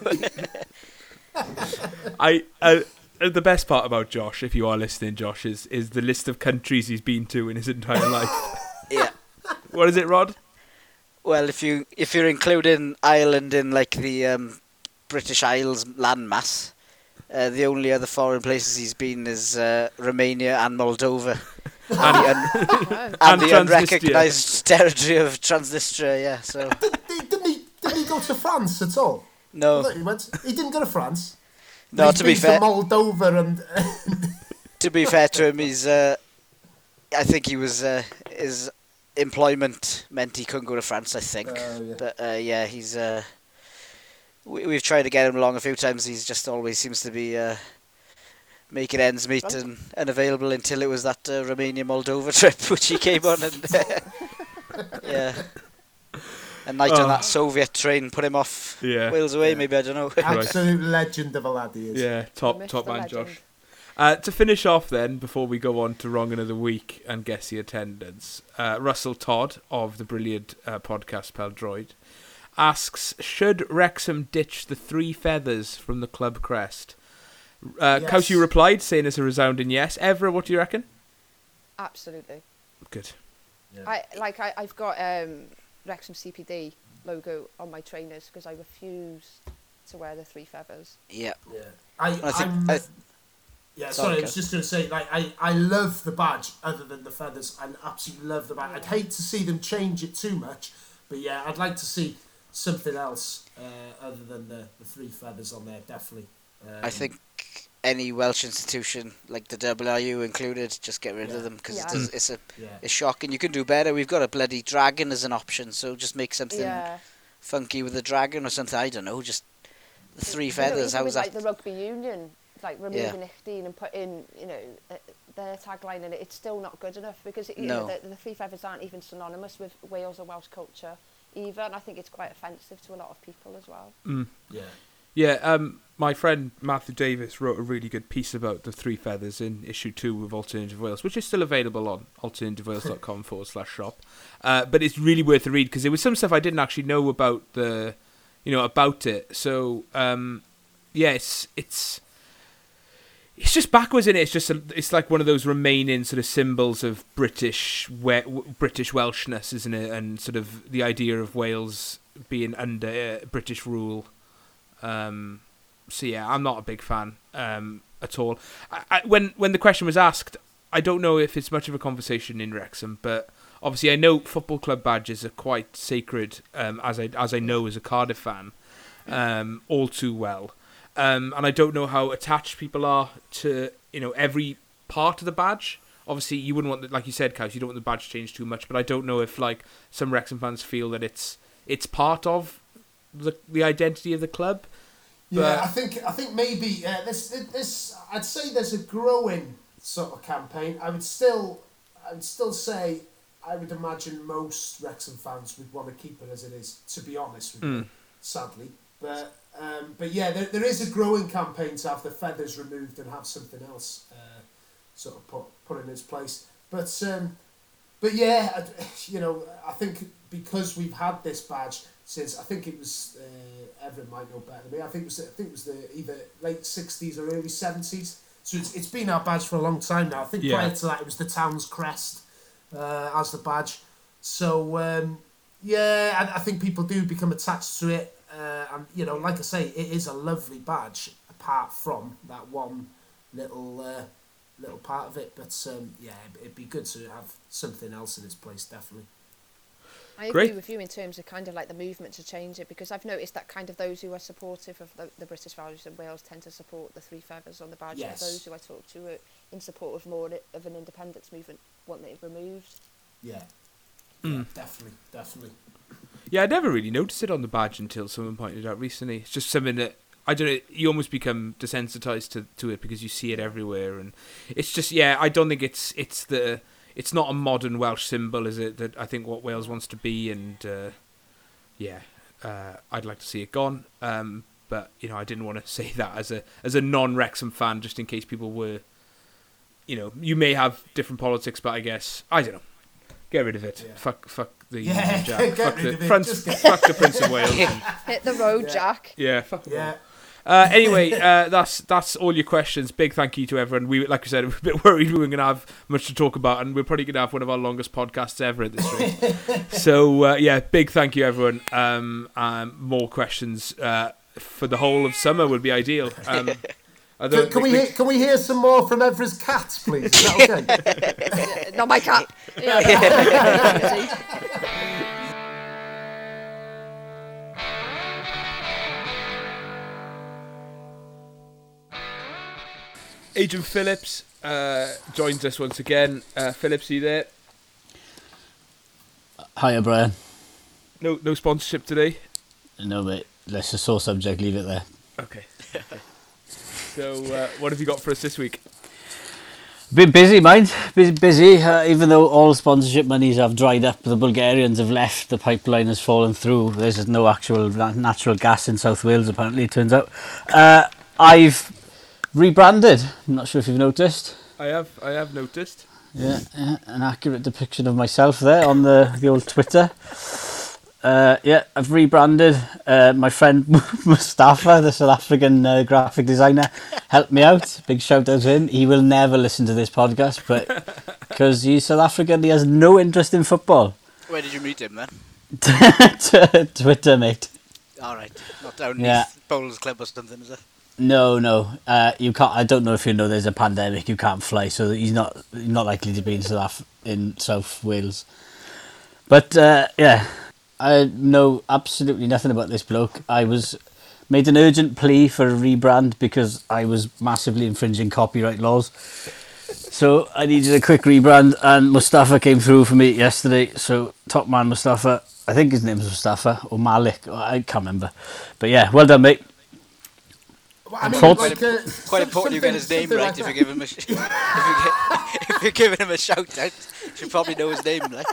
I uh, uh, the best part about Josh, if you are listening, Josh, is is the list of countries he's been to in his entire life. Yeah. what is it, Rod? Well, if you if you're including Ireland in like the um, British Isles landmass, uh, the only other foreign places he's been is uh, Romania and Moldova, and, the un- and, And the unrecognised territory of Transnistria. Yeah, so Did, didn't he? Didn't he go to France at all? No, he went. He didn't go to France. no. He's To be been fair, to Moldova and to be fair to him, he's. Uh, I think he was uh, his employment meant he couldn't go to France. I think, Oh, yeah. but uh, yeah, he's. Uh, we, we've tried to get him along a few times. He's just always seems to be uh, making ends meet Right. and unavailable until it was that uh, Romania Moldova trip which he came on and yeah. A night Oh. on that Soviet train put him off Yeah. Wales away. Maybe I don't know. absolute legend of a lad he is. Yeah, top top man, legend. Josh. Uh, to finish off, then, before we go on to wrong another week and guess the attendance, uh, Russell Todd of the brilliant uh, podcast Peldroid asks: Should Wrexham ditch the three feathers from the club crest? Uh, Yes. Kelsey replied, saying it's a resounding yes. Evra, what do you reckon? Absolutely. Good. I like I, I've got um, Wrexham CPD logo on my trainers because I refuse to wear the three feathers. Yeah. Yeah. I, I think- I'm, I- yeah, Sorry, sorry, I was just going to say, like, I, I love the badge other than the feathers. I absolutely love the badge. I'd hate to see them change it too much, but yeah, I'd like to see something else uh, other than the, the three feathers on there, definitely. Um, I think any Welsh institution, like the WRU included, just get rid Yeah. of them because Yeah. it does, it's a Yeah. it's shocking. You can do better. We've got a bloody dragon as an option, so just make something Yeah. funky with a dragon or something. I don't know. Just the three You feathers. even How with, was that? like the rugby union, like removing Ich Dien and putting, you know, uh, their tagline in it, it's still not good enough because you know, the, the three feathers aren't even synonymous with Wales or Welsh culture either, and I think it's quite offensive to a lot of people as well. Mm. Yeah. Yeah, um, my friend Matthew Davis wrote a really good piece about the three feathers in issue two of Alternative Wales, which is still available on alternativewales.com forward slash shop. Uh, but it's really worth a read because there was some stuff I didn't actually know about the, you know, about it. So um, yeah, it's it's it's just backwards in it. It's just a, it's like one of those remaining sort of symbols of British we- British Welshness, isn't it? And sort of the idea of Wales being under uh, British rule. Um, so yeah, I'm not a big fan um, at all. I, I, when when the question was asked, I don't know if it's much of a conversation in Wrexham, but obviously I know football club badges are quite sacred, um, as I as I know as a Cardiff fan, um, all too well. Um, and I don't know how attached people are to you know every part of the badge. Obviously, you wouldn't want, the, like you said, Cows, you don't want the badge changed too much. But I don't know if like some Wrexham fans feel that it's it's part of the the identity of the club. Yeah, But- I think I think maybe uh, this this I'd say there's a growing sort of campaign. I would still I would still say I would imagine most Wrexham fans would want to keep it as it is. To be honest with you, Mm. sadly, but um, but yeah, there, there is a growing campaign to have the feathers removed and have something else uh, sort of put put in its place. But um, but yeah, I- you know, I think because we've had this badge since I think it was uh, Evra might know better than me. I think it was I think it was the either late sixties or early seventies. So it's, it's been our badge for a long time now. I think Yeah. prior to that it was the town's crest uh, as the badge. So um, yeah, I, I think people do become attached to it, uh, and you know, like I say, it is a lovely badge. Apart from that one little uh, little part of it, but um, yeah, it'd, it'd be good to have something else in its place, definitely. I agree Great. with you in terms of kind of like the movement to change it because I've noticed that kind of those who are supportive of the, the British values in Wales tend to support the three feathers on the badge. Yes. Those who I talk to are in support of more of an independence movement want it removed. Yeah. Mm. yeah definitely, definitely. Yeah, I never really noticed it on the badge until someone pointed it out recently. It's just something that I don't know. You almost become desensitized to, to it because you see it everywhere, and it's just yeah. I don't think it's it's the it's not a modern Welsh symbol, is it? That I think what Wales wants to be, and uh, yeah, uh, I'd like to see it gone. Um, but you know, I didn't want to say that as a as a non Wrexham fan, just in case people were, you know, you may have different politics, but I guess I don't know. Get rid of it. Yeah. Fuck, fuck the Yeah, Union Jack. get fuck the of it. Prince, get- fuck the Prince of Wales. and- Hit the road, Yeah. Jack. yeah, fuck 'em all. Yeah. Uh, anyway, uh, that's that's all your questions. Big thank you to everyone. We, like I said, we're a bit worried we weren't going to have much to talk about, and we're probably going to have one of our longest podcasts ever at this rate. so uh, yeah, big thank you everyone. Um, um, more questions uh, for the whole of summer would be ideal. Um, although Can, can we the- hear, can we hear some more from Evra's cats, please? Is that okay? Not my cat. Agent Phillips uh, joins us once again. Uh, Phillips, are you there? Hiya, Brian. No, no sponsorship today. No, mate. Let's just sore subject. Leave it there. Okay. so, uh, what have you got for us this week? Been busy, mind. Busy, busy. Uh, even though all sponsorship monies have dried up, the Bulgarians have left. The pipeline has fallen through. There's no actual na- natural gas in South Wales. Apparently, it turns out. Uh, I've rebranded. I'm not sure if you've noticed. I have, I have noticed. Yeah, yeah, an accurate depiction of myself there on the, the old Twitter. Uh, yeah, I've rebranded. Uh, my friend Mustafa, the South African uh, graphic designer, helped me out. Big shout out to him. He will never listen to this podcast, but because he's South African, he has no interest in football. Where did you meet him then? Twitter, mate. All right, not down Yeah. Neath Bowls Club or something, is it? No, no. Uh, you can't. I don't know if you know. There's a pandemic. You can't fly, so he's not not likely to be in South in South Wales. But uh, yeah, I know absolutely nothing about this bloke. I was made an urgent plea for a rebrand because I was massively infringing copyright laws. So I needed a quick rebrand, and Mustafa came through for me yesterday. So top man Mustafa, I think his name's Mustafa or Malik. I can't remember. But yeah, well done, mate. I mean, Thoughts? like, uh, Quite important you get his name right like if that. you give him a sh- if, you get, if you're giving him a shout out. You should probably know his name, like.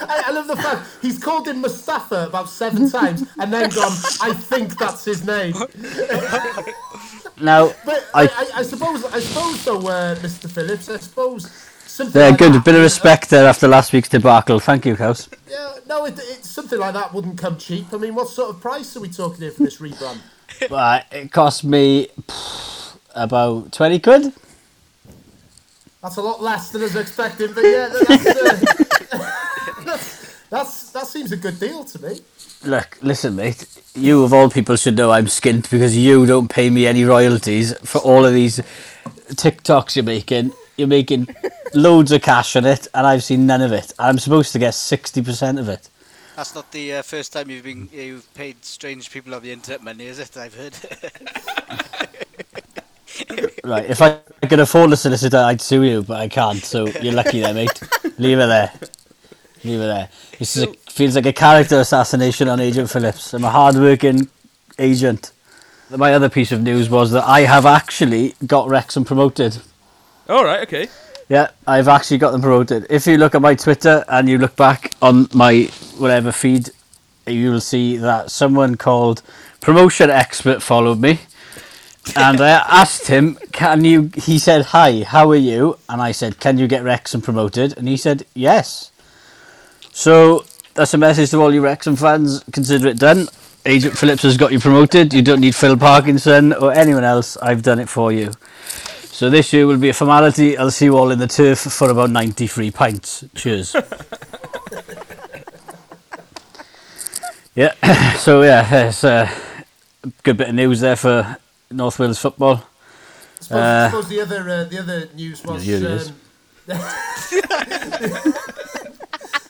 I, I love the fact he's called him Mustafa about seven times and then gone, I think that's his name. no. But I- I, I, I suppose, I suppose though, uh, Mr. Phillips, I suppose something Yeah, like good. that- A bit of respect there after last week's debacle. Thank you, Cows. Yeah, no, it, it, something like that wouldn't come cheap. I mean, what sort of price are we talking here for this rebrand? But it cost me pff, about 20 quid. That's a lot less than I was expecting, but yeah, that's, uh, that's, that's that seems a good deal to me. Look, listen, mate. You, of all people, should know I'm skint because you don't pay me any royalties for all of these TikToks you're making. You're making loads of cash on it, and I've seen none of it. I'm supposed to get 60% of it. That's not the uh, first time you've been you've paid strange people on the internet money, is it? I've heard. Right, if I could afford a solicitor, I'd sue you, but I can't, so you're lucky there, mate. Leave it there. Leave it there. This is a, feels like a character assassination on Agent Phillips. I'm a hard-working agent. My other piece of news was that I have actually got Wrexham promoted. All right, okay. Yeah, I've actually got them promoted. If you look at my Twitter and you look back on my whatever feed, you will see that someone called Promotion Expert followed me. And I asked him, can you, he said, hi, how are you? And I said, can you get Wrexham promoted? And he said, yes. So that's a message to all you Wrexham fans. Consider it done. Agent Phillips has got you promoted. You don't need Phil Parkinson or anyone else. I've done it for you. So this year will be a formality. I'll see you all in the turf for about 93 pints. Cheers. yeah, so yeah, it's a good bit of news there for North Wales football. I suppose, Uh, I suppose the other uh, the other news was Yeah, um,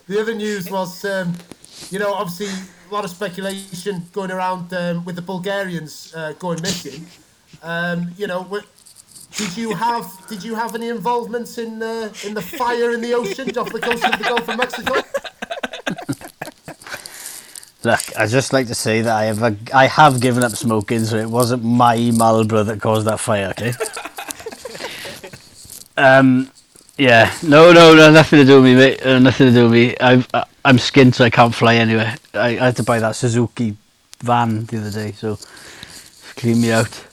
the other news was um, you know, obviously a lot of speculation going around um, with the Bulgarians uh, going missing. Um, you know, wh- did you have did you have any involvement in uh, in the fire in the ocean off the coast of the Gulf of Mexico? Look, I just like to say that I have a, I have given up smoking, so it wasn't my Marlboro that caused that fire. Okay. um, yeah, no, no, no, nothing to do with me, mate. Uh, nothing to do with me. I'm I'm skinned, so I can't fly anywhere. I, I had to buy that Suzuki van the other day, so clean me out.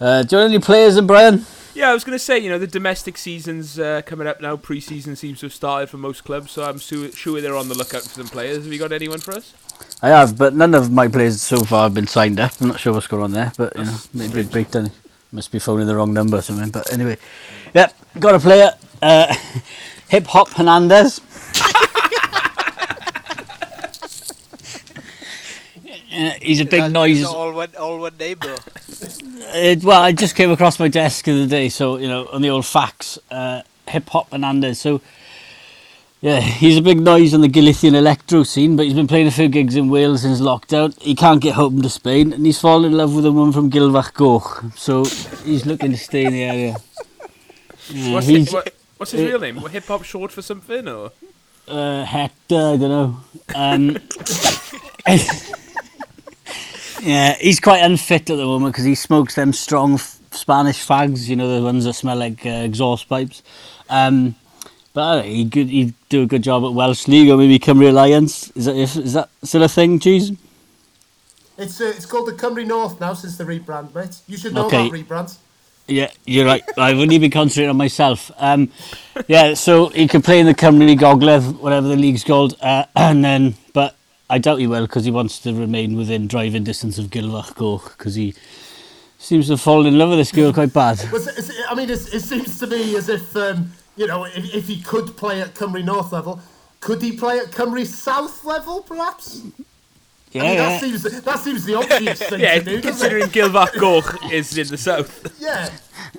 Uh, do you want any players, and Brian? Yeah, I was going to say, you know, the domestic season's uh, coming up now. Pre-season seems to have started for most clubs, so I'm su- sure they're on the lookout for some players. Have you got anyone for us? I have, but none of my players so far have been signed up. I'm not sure what's going on there, but you know, maybe big done. Must be phoning the wrong number or something. But anyway, yep, got a player. Uh, Hip Hop Hernandez. Uh, he's a big That's- noise. All one, all one name though. It, well, I just came across my desk the other day, so you know, on the old fax, uh, Hip Hop Hernandez. So, yeah, he's a big noise on the Galician electro scene, but he's been playing a few gigs in Wales since lockdown. He can't get home to Spain, and he's fallen in love with a woman from Gilfach Goch. So he's looking to stay in the area. Yeah, What's, he's hi- what, what's his uh, real name? What, hip hop short for something, or uh, Hector, I don't know. Um, yeah, he's quite unfit at the moment because he smokes them strong f- Spanish fags, you know, the ones that smell like uh, exhaust pipes. Um, but uh, he could he'd do a good job at Welsh League or maybe Cymru Alliance. Is that is that still a thing, Cheese? It's uh, it's called the Cymru North now since the rebrand, mate. You should know Okay. about rebrands. Yeah, you're right. I've only been concentrating on myself. Um, yeah, so he can play in the Cymru Gogledd, whatever the league's called, uh, and then, I doubt he will because he wants to remain within driving distance of Gilfach Goch because he seems to have fallen in love with this girl quite bad. I mean, it seems to me as if um, you know, if, if he could play at Cymru North level, could he play at Cymru South level, perhaps? Yeah, I mean, yeah. that seems that seems the obvious thing yeah, to do, considering it? Gilfach Goch is in the south. Yeah.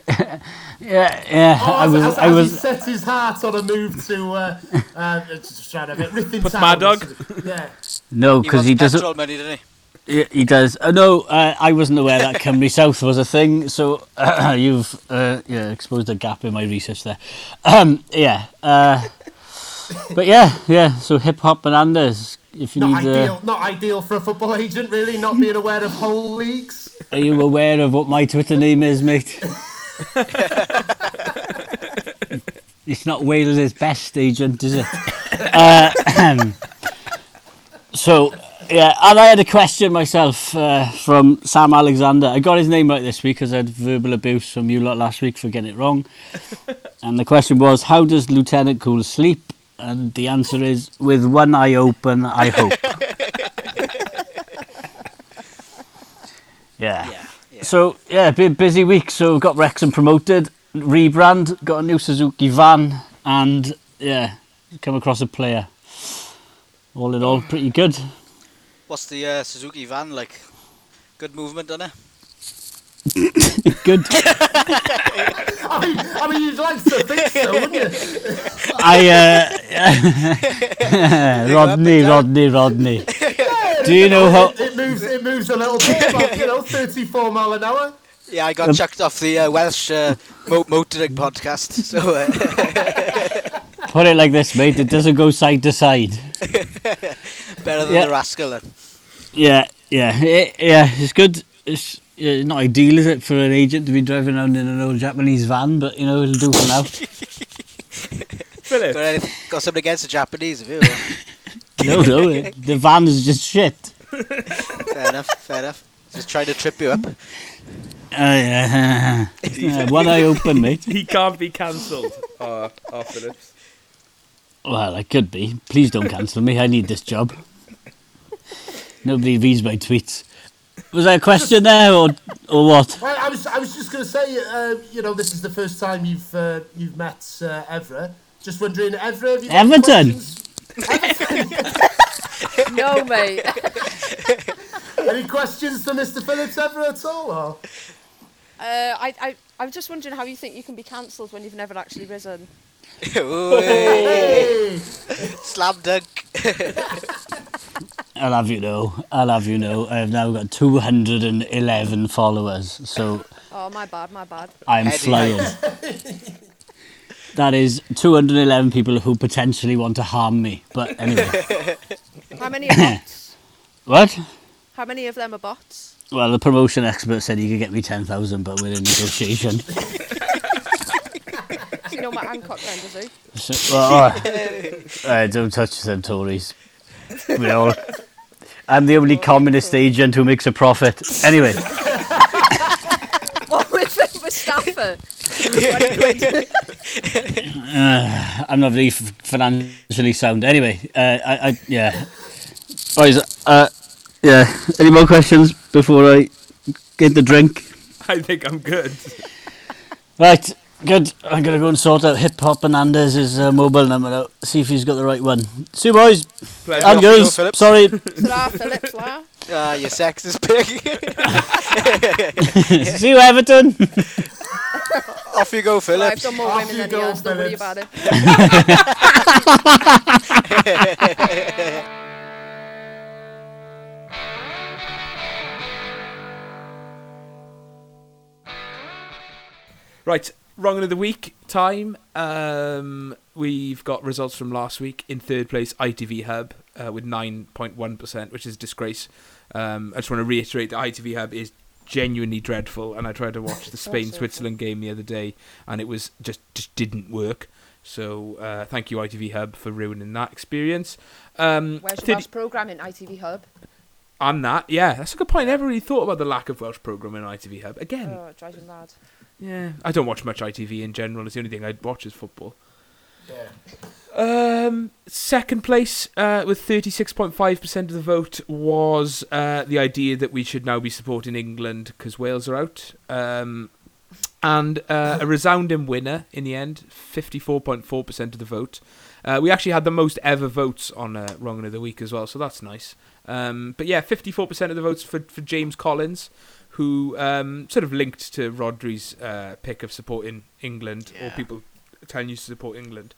yeah, yeah. Oh, I as, was, as, I as he set his heart on a move to, uh, uh, just trying to think, Ripon With Town. Mad Dog? Yeah. no, because wants he doesn't. money, didn't he? Yeah, he does. Uh, no, uh, I wasn't aware that Cymru South was a thing, so you've uh, yeah exposed a gap in my research there. Um, yeah, uh, but yeah, yeah. So Hip Hop Hernandez, if you Not need, ideal, uh, not ideal for a football agent, really, not being aware of whole leagues. are you aware of what my Twitter name is, mate? it's not Wales' best agent, is it? uh, so yeah, and I had a question myself uh, from Sam Alexander. I got his name right this week because I had verbal abuse from you lot last week for getting it wrong. and the question was, how does Lieutenant Cool sleep? And the answer is, with one eye open, I hope. yeah. Yeah. yeah. So yeah, been busy week. So we've got Wrexham promoted, rebrand, got a new Suzuki van, and yeah, come across a player. All in all, pretty good. What's the uh, Suzuki van like? Good movement on it. Good. I mean, I mean, you'd like to think so, wouldn't you? I uh, Rodney, Rodney, Rodney. Do you know how? It, it moves, it moves a little bit, about, you know, 34 mile an hour. Yeah, I got chucked off the uh, Welsh uh, mo- motoring podcast. So uh, Put it like this, mate. It doesn't go side to side. better than Yeah. the rascal. Then. Yeah, yeah, it, yeah. It's good. It's yeah, not ideal, is it, for an agent to be driving around in an old Japanese van? But you know, it'll do for now. Philip, Got, anything, got something against the Japanese, have you? no, no, it, the van is just shit. fair enough, fair enough. Just trying to trip you up. Uh, yeah. Yeah, one eye open, mate. he can't be cancelled. Oh, oh, Philip. Well, I could be. Please don't cancel me. I need this job. Nobody reads my tweets. Was there a question there, or or what? I, I was, I was just going to say, uh, you know, this is the first time you've uh, you've met uh, Evra. Just wondering, Evra, have you got Everton? No, mate. Any questions for Mr. Phillips ever at all? Or? Uh, I, I, I'm just wondering how you think you can be cancelled when you've never actually risen. Ooh, Slam dunk. I'll have you know. I'll have you know. I have now got 211 followers, so Oh, my bad, my bad. I'm Eddie. flying. that is 211 people who potentially want to harm me. But anyway, How many are bots? what? How many of them are bots? Well, the promotion expert said he could get me 10,000, but we're in negotiation. Does know my Hancock then, does he? Well, all right. Uh, don't touch them Tories. We all. I'm the only communist agent who makes a profit. Anyway, What with Mustafa? I'm not very f- financially sound. Anyway, uh, I, I, yeah. Boys, uh, yeah. Any more questions before I get the drink? I think I'm good. Right, good. I'm gonna go and sort out Hip Hop Hernandez's uh, mobile number out. See if he's got the right one. See you, boys. Pleasure. And off you go, girls. Philip. Sorry. Sarah Phillips, Lara. Ah, your sexist pig. See you, Everton. Off you go, I've Philip. done more Off women you than go, he has, don't worry about it. Right, wrong of the week time. Um, we've got results from last week. In third place, ITV Hub uh, with 9.1%, which is disgrace. Um, I just want to reiterate that ITV Hub is genuinely dreadful, and I tried to watch the Spain Switzerland game the other day, and it was just just didn't work. So uh, thank you ITV Hub for ruining that experience. Um, Where's your 30 Welsh programme in ITV Hub? on that, yeah, that's a good point. I never really thought about the lack of Welsh programming on ITV Hub. Again, Oh, it drives me mad. Yeah, I don't watch much ITV in general. It's the only thing I watch is football. Yeah. Um, second place uh, with 36.5% of the vote was uh, the idea that we should now be supporting England because Wales are out. Um, and uh, a resounding winner in the end, 54.4% of the vote. Uh, we actually had the most ever votes on uh, Wrong of the Week as well, so that's nice. Um, but yeah, 54% of the votes for, for James Collins, who um, sort of linked to Rodri's uh, pick of supporting England, or people telling you to support England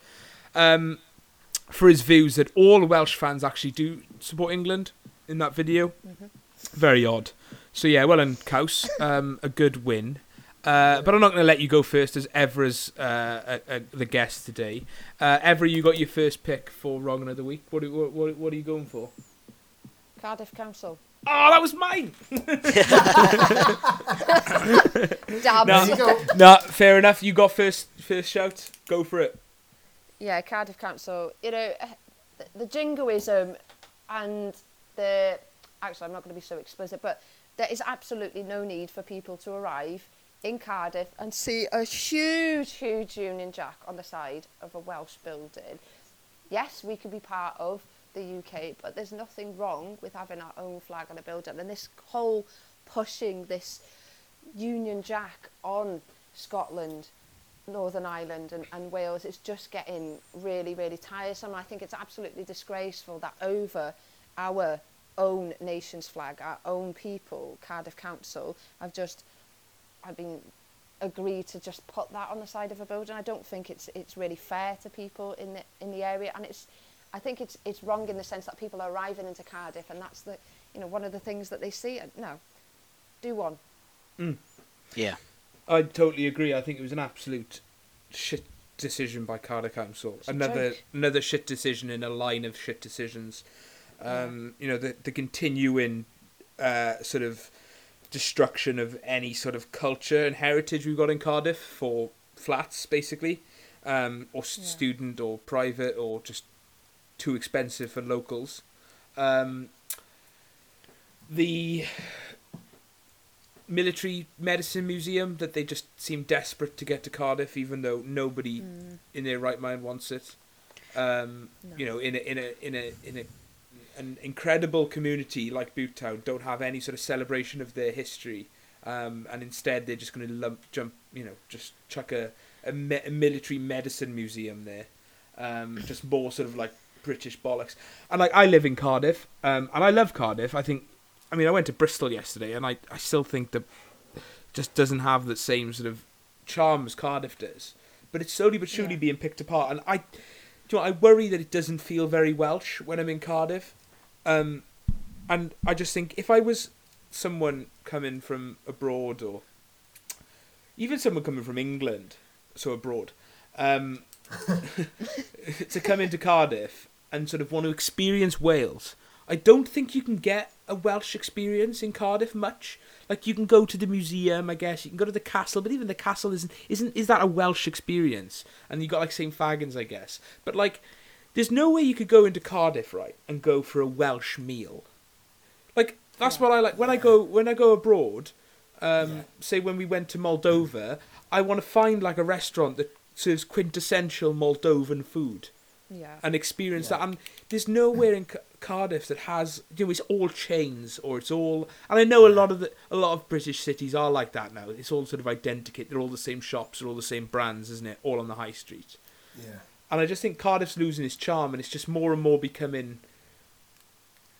um, for his views that all Welsh fans actually do support England in that video. Very odd. So yeah, well and Kaus, um, a good win. Uh, but I'm not going to let you go first as Evra's uh, a, a, the guest today. Uh, Evra, you got your first pick for Wrong of the Week. What, are- what, what, what are you going for? Cardiff Council. Oh, that was mine! Damn. No. There you go. no, fair enough. You got first first shout. Go for it. Yeah, Cardiff Council. You know, eh, the, the jingoism and the. Actually, I'm not going to be so explicit, but there is absolutely no need for people to arrive in Cardiff and see a huge, huge Union Jack on the side of a Welsh building. Yes, we could be part of the UK, but there's nothing wrong with having our own flag on a building. And this whole pushing this Union Jack on Scotland, Northern Ireland, and, and Wales is just getting really, really tiresome. I think it's absolutely disgraceful that over our own nation's flag, our own people, Cardiff Council, have just, I've been agreed to just put that on the side of a building. I don't think it's it's really fair to people in the in the area, and it's I think it's it's wrong in the sense that people are arriving into Cardiff, and that's the you know one of the things that they see. No, do one. Yeah. I totally agree. I think it was an absolute shit decision by Cardiff Council. It's another another shit decision in a line of shit decisions. Um, You know, the the continuing uh, sort of destruction of any sort of culture and heritage we've got in Cardiff for flats, basically, um, or Yeah. student or private or just too expensive for locals. Um, the military medicine museum that they just seem desperate to get to Cardiff, even though nobody in their right mind wants it. Um, No. You know, in a in a in a in a an incredible community like Butetown don't have any sort of celebration of their history, um, and instead they're just going to lump jump, you know, just chuck a a, me- a military medicine museum there, um, just more sort of like British bollocks. And like I live in Cardiff, um, and I love Cardiff. I think, I mean, I went to Bristol yesterday, and I I still think that just doesn't have the same sort of charm as Cardiff does. but it's slowly but surely Yeah. being picked apart. And I, do you know, I worry that it doesn't feel very Welsh when I'm in Cardiff. Um, and I just think if I was someone coming from abroad or even someone coming from England, so abroad, um, to come into Cardiff and sort of want to experience Wales, I don't think you can get a Welsh experience in Cardiff much. Like you can go to the museum, I guess. You can go to the castle, but even the castle isn't isn't is that a Welsh experience? And you got like St Fagans, I guess. But like, there's no way you could go into Cardiff right and go for a Welsh meal. Like that's what I like when I go when I go abroad. Um, Yeah. Say when we went to Moldova, I want to find like a restaurant that serves quintessential Moldovan food Yeah. and experience Yeah. that. And there's nowhere in Ca- Cardiff that has you know it's all chains or it's all. And I know a lot of the a lot of British cities are like that now. It's all sort of identical. They're all the same shops. They're all the same brands, isn't it? All on the high street. Yeah. And I just think Cardiff's losing its charm, and it's just more and more becoming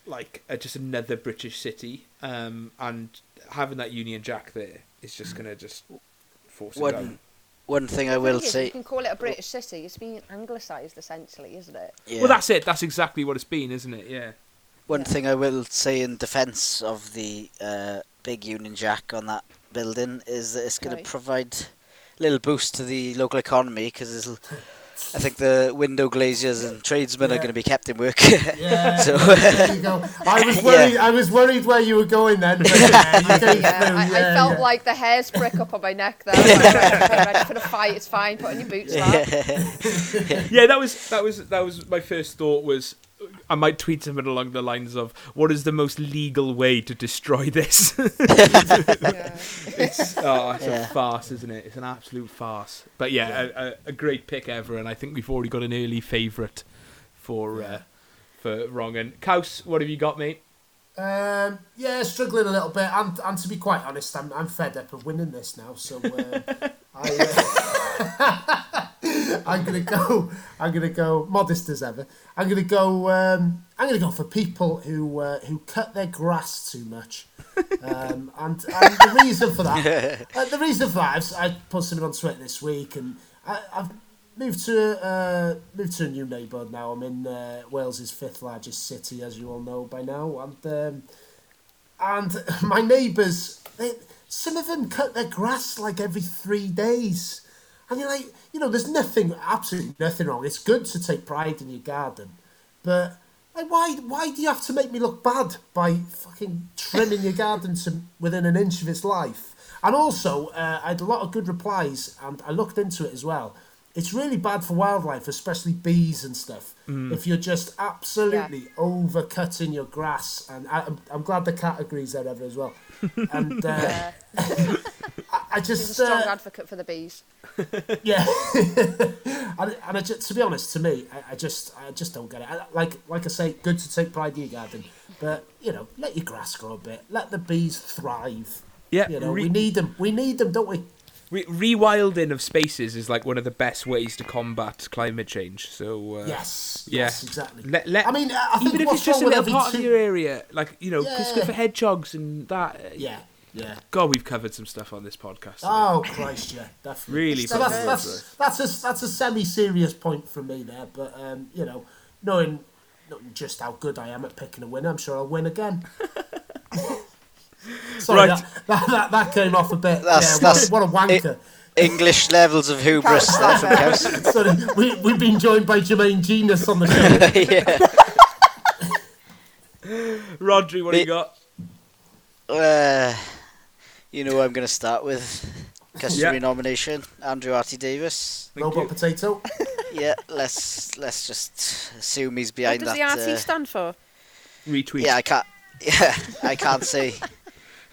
like uh, just another British city. Um, and having that Union Jack there is just gonna just force it down. One, one thing I will thing is, say. You can call it a British city. It's been anglicised essentially, isn't it? Yeah. Well, that's it. That's exactly what it's been, isn't it? Yeah. One Yeah. thing I will say in defence of the uh, big Union Jack on that building is that it's going Right. to provide a little boost to the local economy because I think the window glaziers and tradesmen are going to be kept in work. Yeah. So- there you go. I was worried. I was worried where you were going then. But yeah, you Yeah, I, I felt yeah. like the hairs prick up on my neck there. I was like, ready for the fight. It's fine. Put on your boots, lad. yeah, that was that was that was my first thought was I might tweet something along the lines of what is the most legal way to destroy this? Yeah. it's oh, it's Yeah. a farce, isn't it? It's an absolute farce. But yeah, A, a, a great pick ever, and I think we've already got an early favourite for uh, for wrong. And Kaus, what have you got, mate? Um, yeah, struggling a little bit, and, and to be quite honest, I'm, I'm fed up of winning this now. So um, I, uh, I'm gonna go. I'm gonna go modest as ever. I'm gonna go. Um, I'm gonna go for people who uh, who cut their grass too much. Um, and, and the reason for that, uh, the reason for that, I've, I posted it on Twitter this week, and I, I've moved to uh, moved to a new neighbourhood now. I'm in uh, Wales's fifth largest city, as you all know by now, and um, and my neighbours, they, some of them cut their grass like every three days, and you're like, you know, there's nothing, absolutely nothing wrong. It's good to take pride in your garden, but. Like, why, why do you have to make me look bad by fucking trimming your garden to within an inch of its life? And also, uh, I had a lot of good replies, and I looked into it as well. It's really bad for wildlife, especially bees and stuff. If you're just absolutely over-cutting your grass, and I, I'm, I'm glad the cat agrees there, Ever, as well. And uh, Yeah. I, I He's just a strong uh, advocate for the bees. yeah, and, and I just, to be honest, to me, I, I just, I just don't get it. I, like, like I say, good to take pride in your garden, but you know, let your grass grow a bit, let the bees thrive. Yeah, You know, re- we need them. We need them, don't we? Re- rewilding of spaces is like one of the best ways to combat climate change. So uh, Yes. yeah. Yes. Exactly. Let, let, I mean, I even if it's just a little part two- of your area, like you know, Yeah. for hedgehogs and that. uh, Yeah. Yeah. God, we've covered some stuff on this podcast. today. Oh Christ, yeah, definitely. Really So that's that's that's a that's a semi-serious point from me there, but um, you know, knowing, knowing just how good I am at picking a winner, I'm sure I'll win again. Sorry, Right. that, that, that that came off a bit. That's- yeah, that's- what, a- what a wanker. English levels of hubris there from Cows. Sorry, we we've been joined by Jermaine Jenas on the show. yeah. Rodri, what do you got? Uh, you know who I'm going to start with. Customary Yeah. nomination, Andrew RT Davies. Thank Robot you. potato. Yeah, let's let's just assume he's behind What does that. Does the RT uh, stand for? Retweet. yeah, I can't. Yeah, I can't say.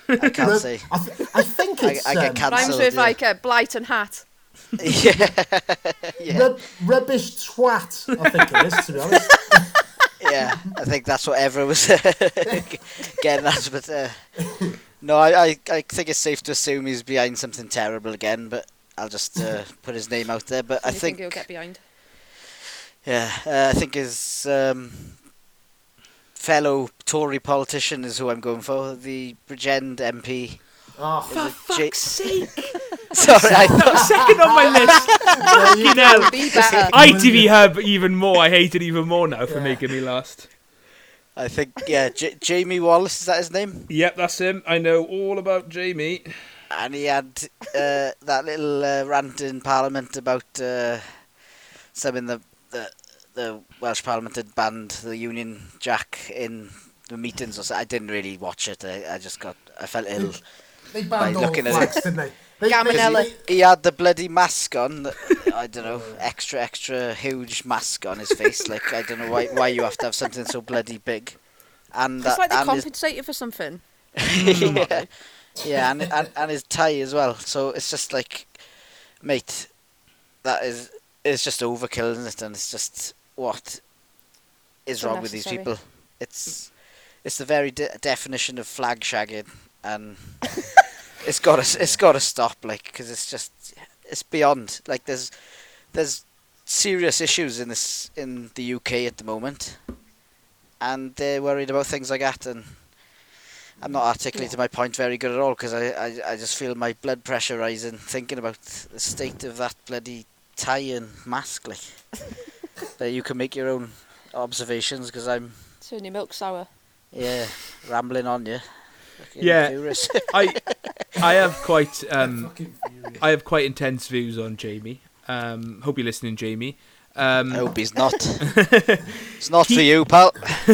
I can't Rub- say. I, th- I think I, it's I get um, cancelled. Rhymes with yeah. like a blight and hat. yeah, yeah, rub- rubbish twat. I think it is, to be honest. yeah. I think that's what Evra was getting at. But uh, no, I, I, I think it's safe to assume he's behind something terrible again. But I'll just uh, put his name out there. But I you think, he'll get behind. yeah, uh, I think his um, fellow Tory politician is who I'm going for. The Bridgend MP. Oh, For it J- fuck's sake! Sorry, I thought Second on my list. You- Fucking hell. Be better. ITV Hub even more. I hate it even more now for Yeah. making me last. I think yeah, J- Jamie Wallis is that his name? Yep, that's him. I know all about Jamie. And he had uh, that little uh, rant in Parliament about uh, something the, the the Welsh Parliament had banned the Union Jack in the meetings. Or so. I didn't really watch it. I, I just got I felt ill. They By banned all looking at flags, didn't they? they, Gamanelli. they He had the bloody mask on. I don't know, extra extra huge mask on his face. Like I don't know why why you have to have something so bloody big. And It's that, like they and his compensated for something. yeah, yeah, and, and and his tie as well. So it's just like, mate, that is it's just overkill, isn't it? And it's just what is wrong with these people? It's it's the very de- definition of flag shagging, and it's got to it's got to stop. Like, because it's just it's beyond. Like, there's there's serious issues in this in the UK at the moment, and they're worried about things like that and. I'm not articulating my point very good at all because I, I, I just feel my blood pressure rising thinking about the state of that bloody tie and mask. Like, that you can make your own observations because I'm Turn your milk sour. yeah rambling on you. Yeah. I I have quite um. I have quite intense views on Jamie. Um, hope you're listening, Jamie. Um, I hope he's not. it's not for you, pal.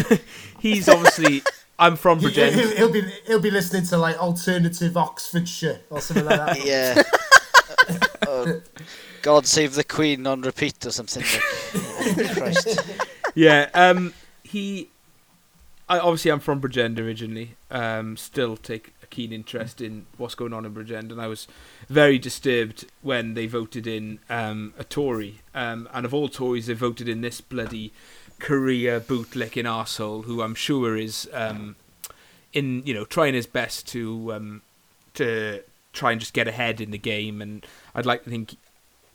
he's obviously. I'm from He- Bridgend. He'll, he'll be he'll be listening to like alternative Oxfordshire or something like that. Yeah. oh, God save the Queen on repeat or something. Like. Christ. yeah. Um, he. I obviously I'm from Bridgend originally. Um, still take a keen interest in what's going on in Bridgend, and I was very disturbed when they voted in um, a Tory. Um, and of all Tories, they voted in this bloody career bootlicking arsehole who I'm sure is um, in you know trying his best to um, to try and just get ahead in the game. And I'd like to think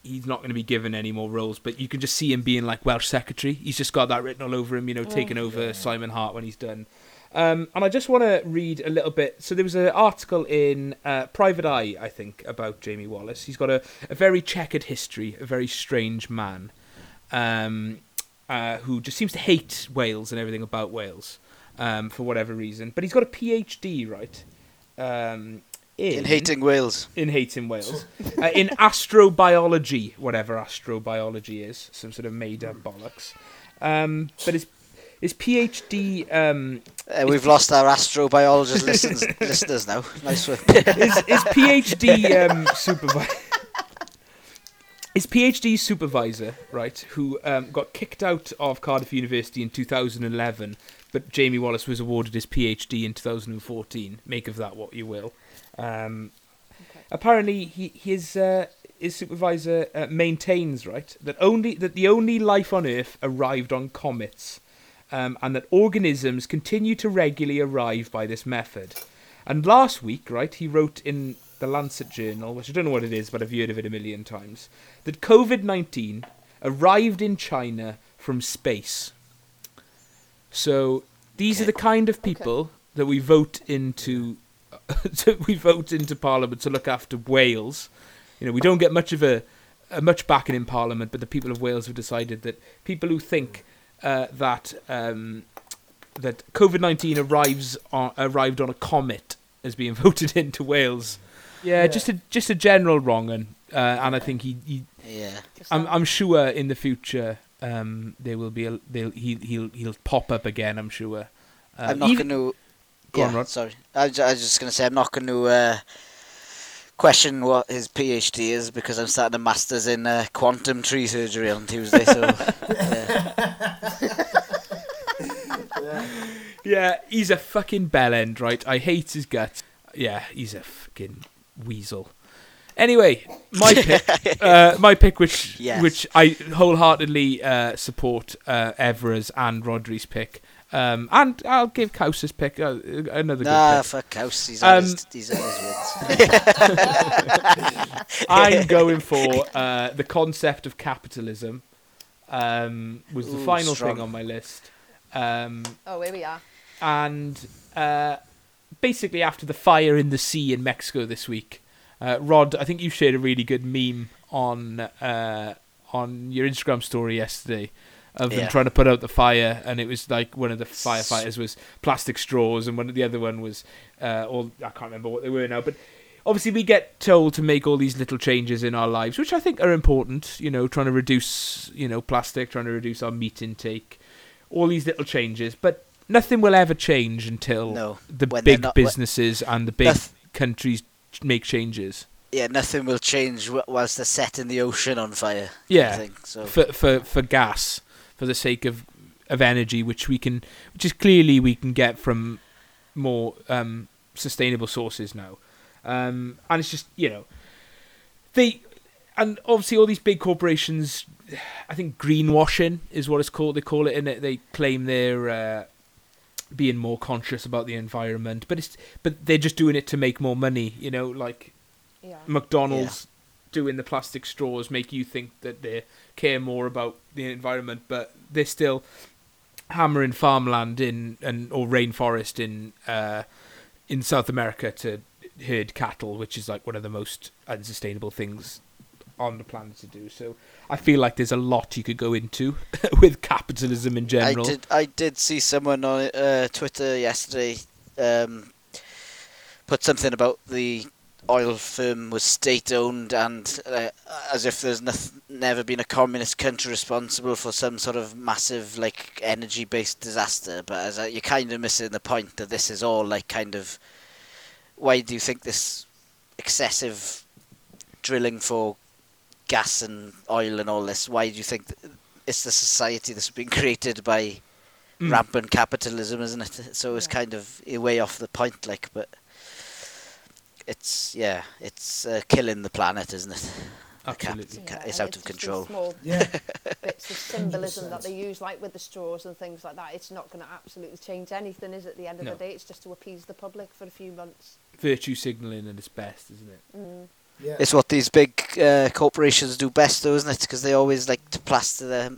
he's not going to be given any more roles, but you can just see him being like Welsh secretary. He's just got that written all over him, you know, taking over Simon Hart when he's done. Um, and I just want to read a little bit. So there was an article in uh, Private Eye, I think, about Jamie Wallis. He's got a, a very checkered history, a very strange man, um, uh, who just seems to hate Wales and everything about Wales um, for whatever reason. But he's got a PhD, right? In, In hating Wales. in hating Wales, uh, in astrobiology, whatever astrobiology is, some sort of made up bollocks. Um, but his his PhD um, Uh, we've lost our astrobiologist listens, listeners now. Nice one. his, his PhD um, supervisor. His PhD supervisor, right, who um, got kicked out of Cardiff University in 2011, but Jamie Wallis was awarded his PhD in 2014. Make of that what you will. Um, Apparently, he, his uh, his supervisor uh, maintains right that only that the only life on Earth arrived on comets, um, and that organisms continue to regularly arrive by this method. And last week, right, he wrote in the Lancet Journal, which I don't know what it is, but I've heard of it a million times, that COVID 19 arrived in China from space. So these are the kind of people that we vote into. that we vote into Parliament to look after Wales. You know, we don't get much of a, a much backing in Parliament, but the people of Wales have decided that people who think uh, that um, that COVID nineteen arrives on, arrived on a comet as being voted into Wales. Yeah, Yeah. just a just a general wrong un, uh, and I think he, he yeah. I'm I'm sure in the future um, there will be a they'll, he he'll he'll pop up again. I'm sure. Uh, I'm not even- going to. Go yeah, on, Rod. sorry. I was, I was just going to say I'm not going to uh, question what his PhD is because I'm starting a masters in uh, quantum tree surgery on Tuesday. So yeah. Yeah, he's a fucking bell end, right? I hate his guts. Yeah, he's a fucking weasel. Anyway, my pick, uh, my pick, which Yes. which I wholeheartedly uh, support uh, Evra's and Rodri's pick, um, and I'll give Couse's pick uh, another nah, good pick. fuck House. He's had Um, his, he's had his wins. I'm going for uh, the concept of capitalism. Um, was the Ooh, final strong. thing on my list. Um, Oh, here we are. and uh, basically after the fire in the sea in Mexico this week, Uh, Rod, I think you shared a really good meme on uh, on your Instagram story yesterday of them Yeah. trying to put out the fire, and it was like one of the firefighters was plastic straws, and one of the other one was uh, all I can't remember what they were now, but. Obviously, we get told to make all these little changes in our lives, which I think are important. You know, trying to reduce, you know, plastic, trying to reduce our meat intake, all these little changes. But nothing will ever change until No, the big not- businesses and the big Noth- countries make changes. Yeah, nothing will change whilst they're setting the ocean on fire. I Yeah, think so. for for for gas, for the sake of of energy, which we can, which is clearly we can get from more um, sustainable sources now, um, and it's just you know, they, and obviously all these big corporations, I think greenwashing is what it's called. They call it, and they claim they're. Uh, being more conscious about the environment, but it's but they're just doing it to make more money, you know, like Yeah. McDonald's doing the plastic straws make you think that they care more about the environment, but they're still hammering farmland in and or rainforest in uh, in South America to herd cattle, which is like one of the most unsustainable things on the planet to do. So I feel like there's a lot you could go into with capitalism in general. I did. I did see someone on uh, Twitter yesterday um, put something about the oil firm was state owned and uh, as if there's noth- never been a communist country responsible for some sort of massive like energy based disaster. But as a, you're kind of missing the point that this is all like kind of why do you think this excessive drilling for gas and oil and all this? Why do you think th- it's the society that's been created by Mm. rampant capitalism, isn't it? So it's Yeah. kind of way off the point, like, but it's yeah, it's uh, killing the planet, isn't it? The cap- Absolutely. Yeah, it's and out of control. Small Yeah. bits of symbolism that they use, like with the straws and things like that. It's not going to absolutely change anything, is it? At the end of No. the day, it's just to appease the public for a few months. Virtue signaling at its best, isn't it? Mm. Yeah. It's what these big uh, corporations do best, though, isn't it? Because they always like to plaster their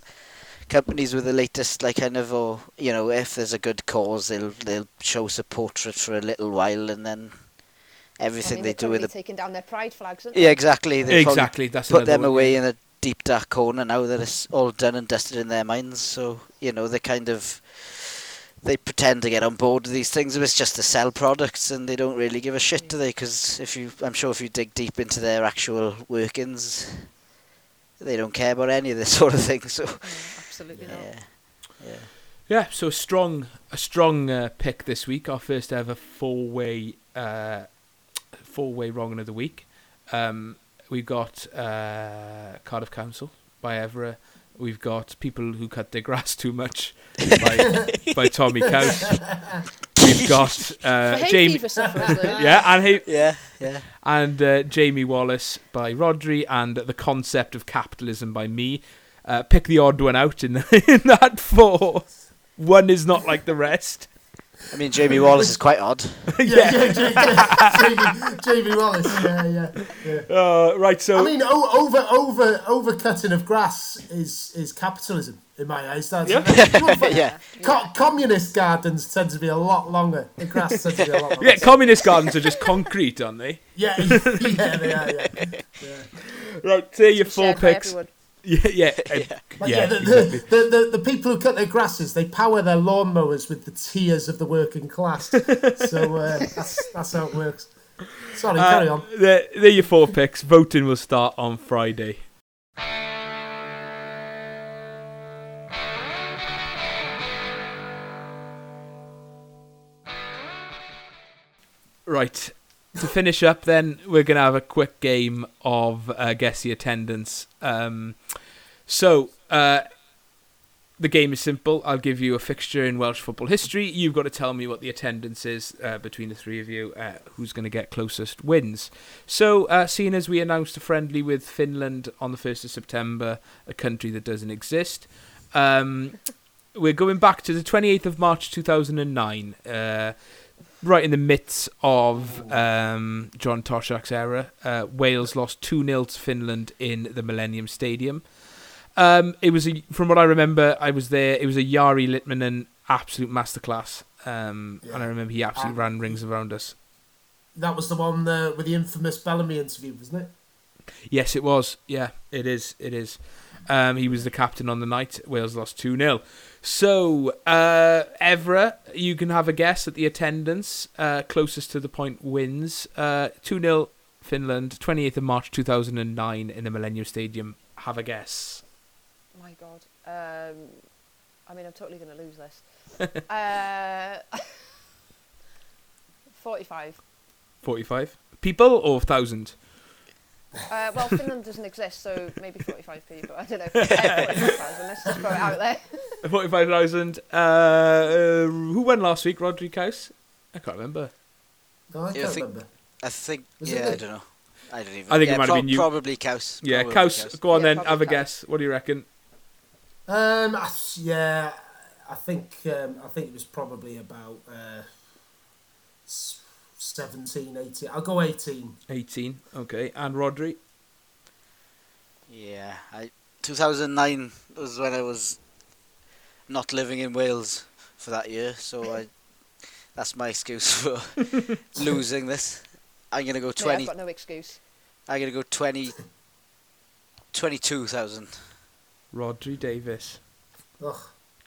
companies with the latest, like kind of, or you know, if there's a good cause, they'll they'll show support for it for a little while, and then I everything mean, they they're do with currently the taking down their pride flags, aren't yeah, exactly. They Exactly. That's put another them one, away yeah. in a deep dark corner now that it's all done and dusted in their minds. So you know they kind of they pretend to get on board with these things, but it's just to sell products, and they don't really give a shit, do they? Because if you, I'm sure if you dig deep into their actual workings, they don't care about any of this sort of thing. So Mm, absolutely not. yeah, yeah. Yeah, so a strong, a strong uh, pick this week. Our first ever four-way, uh, four-way wrong of the week. Um, we've got uh, Cardiff Council by Evra. We've got people who cut their grass too much by, by Tommy Couch. We've got uh, Jamie, fever sufferers, though. yeah, and hey, Yeah, yeah. and uh, Jamie Wallis by Rodri, and the concept of capitalism by me. Uh, pick the odd one out in, in that four. One is not like the rest. I mean, Jamie Wallis is quite odd. yeah, yeah, yeah, Jamie, Jamie Wallis. Yeah, yeah, yeah. Uh, right, so I mean, o- over over overcutting of grass is is capitalism in my eyes. That's Yeah. yeah. Co- communist gardens tend to be a lot longer. The grass tends to be a lot longer. yeah, communist gardens are just concrete, aren't they? yeah, yeah, they are. Yeah, Right, there are your four picks. everyone. Yeah, yeah, But yeah, yeah, the, exactly. the, the, the, the people who cut their grasses, they power their lawnmowers with the tears of the working class. so uh, that's that's how it works. Sorry, carry Uh, on. there, there are your four picks. Voting will start on Friday. Right. To finish up, then we're gonna have a quick game of uh, guess the attendance. Um, so uh, the game is simple. I'll give you a fixture in Welsh football history. You've got to tell me what the attendance is uh, between the three of you. Uh, who's going to get closest wins. So, uh, seeing as we announced a friendly with Finland on the 1st of September, a country that doesn't exist, um, we're going back to the 28th of March 2009, uh, right in the midst of um, John Toshack's era. Uh, Wales lost 2 0 to Finland in the Millennium Stadium. Um, it was a, from what I remember, I was there. It was a Jari Litmanen absolute masterclass, um, Yeah. and I remember he absolutely ran rings around us. that was the one uh, with the infamous Bellamy interview, wasn't it? Yes, it was. Yeah, it is. It is. Um, he was the captain on the night. Wales lost 2 0. So, uh, Evra, you can have a guess at the attendance. Uh, closest to the point wins. Uh, 2 0 Finland, 28th of March 2009 in the Millennium Stadium. Have a guess. My God. Um, I mean, I'm totally going to lose this. uh, 45. 45 people or 1,000? Uh, well, Finland doesn't exist, so maybe 45 people. I don't know. Uh, 45,000. Let's just throw it out there. 45,000. Uh, uh, who won last week? Rodri Couse? I can't remember. No, I Yeah, can't think- remember. I think. Was yeah, I don't know. I don't even. I think it yeah, might have been you. Probably Couse. Yeah, Probably Couse, go on Yeah, then, have a Couse. guess. What do you reckon? Um, I- yeah, I think um, I think it was probably about uh, s- 17, 18. I'll go 18. 18. Okay. And Rodri? Yeah, I 2009 was when I was not living in Wales for that year, so I that's my excuse for losing this. I'm gonna go Yeah, 20. I've got no excuse. I'm gonna go 20. 22,000. Rodri Davis. Ugh.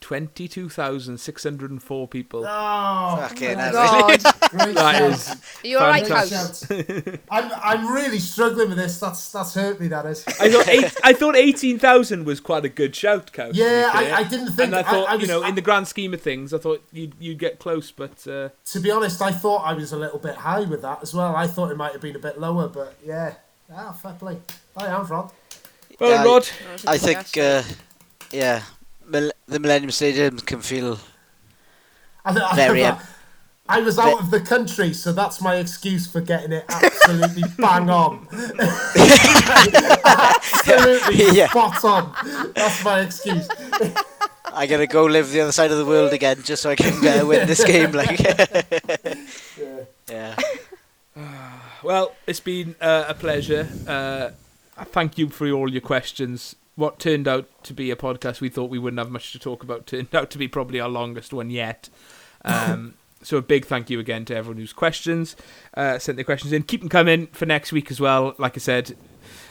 22,604 people. Oh, Fucking my hell, God. God. Great That shout. is- Are you alright, Great Fantastic. Shout. I'm, I'm really struggling with this. That's that's hurt me, that is. I thought eight, I thought 18,000 was quite a good shout, Couse. to be Yeah, fair. I, I didn't think. and I thought, I, was, you know, in the grand scheme of things, I thought you'd, you'd get close, but uh, to be honest, I thought I was a little bit high with that as well. I thought it might have been a bit lower, but yeah. Ah, fair play. I am Rod. well, Yeah, I- Rod, No, it's a I good think, uh, yeah, Mil- the Millennium Stadium can feel I, I, Very, I, I was out of the country, so that's my excuse for getting it absolutely bang on. absolutely Yeah. spot on. That's my excuse. I gotta go live the other side of the world again just so I can uh, win this game. Like, yeah, well, it's been uh, a pleasure. Uh, thank you for all your questions. What turned out to be a podcast we thought we wouldn't have much to talk about turned out to be probably our longest one yet. Um, so a big thank you again to everyone who's questions uh, sent their questions in. Keep them coming for next week as well. Like I said,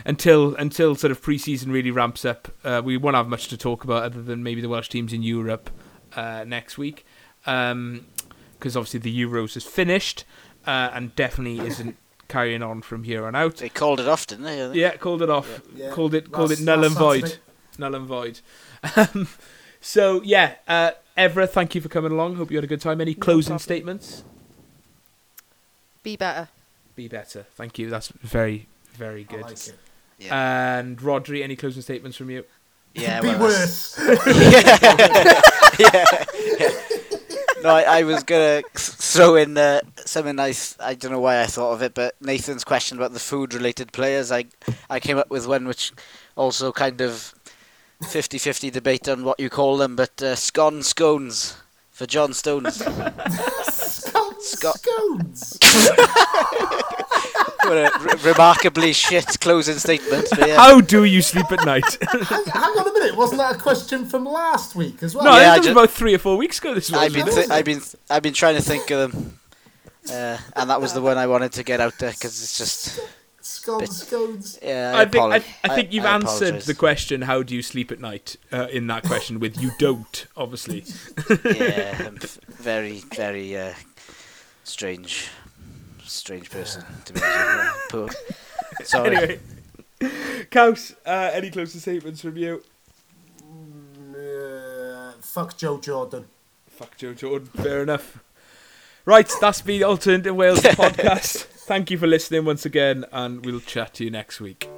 until until sort of preseason really ramps up, uh, we won't have much to talk about other than maybe the Welsh teams in Europe uh, next week, because obviously the Euros is finished uh, and definitely isn't carrying on from here on out. they called it off, didn't they? I? Yeah, called it off. Yeah. Called it called it null and void. Saturday. Null and void. Um, so yeah, uh, Evra, thank you for coming along. Hope you had a good time. Any closing problem. statements? Be better. Be better. Thank you. That's very very I good. like it. And Rodri, any closing statements from you? Yeah, Be well, that's- worse. No, I, I was gonna throw in uh, something nice. I don't know why I thought of it, but Nathan's question about the food-related players, I I came up with one which also kind of 50-50 debate on what you call them, but uh, scone scones for John Stones. Scone Scott- scones. what a re- remarkably shit closing statement. Yeah. How do you sleep at night? hang, hang on a minute. Wasn't that a question from last week as well? no, Yeah, I I think it was ju- about three or four weeks ago. This was. I've been th- I've been I've been trying to think of them, uh, and that was the one I wanted to get out there because it's just Scone scones. yeah. I think I, I think you've I answered apologise. the question. How do you sleep at night? Uh, in that question, with you don't, obviously. yeah, very, very uh, strange, strange person to be honest. Poor. Sorry. Anyway, Couse, uh, any closing statements from you? Uh, fuck Joe Jordan. Fuck Joe Jordan. Fair enough. Right, that's the Alternative Wales podcast. Thank you for listening once again, and we'll chat to you next week.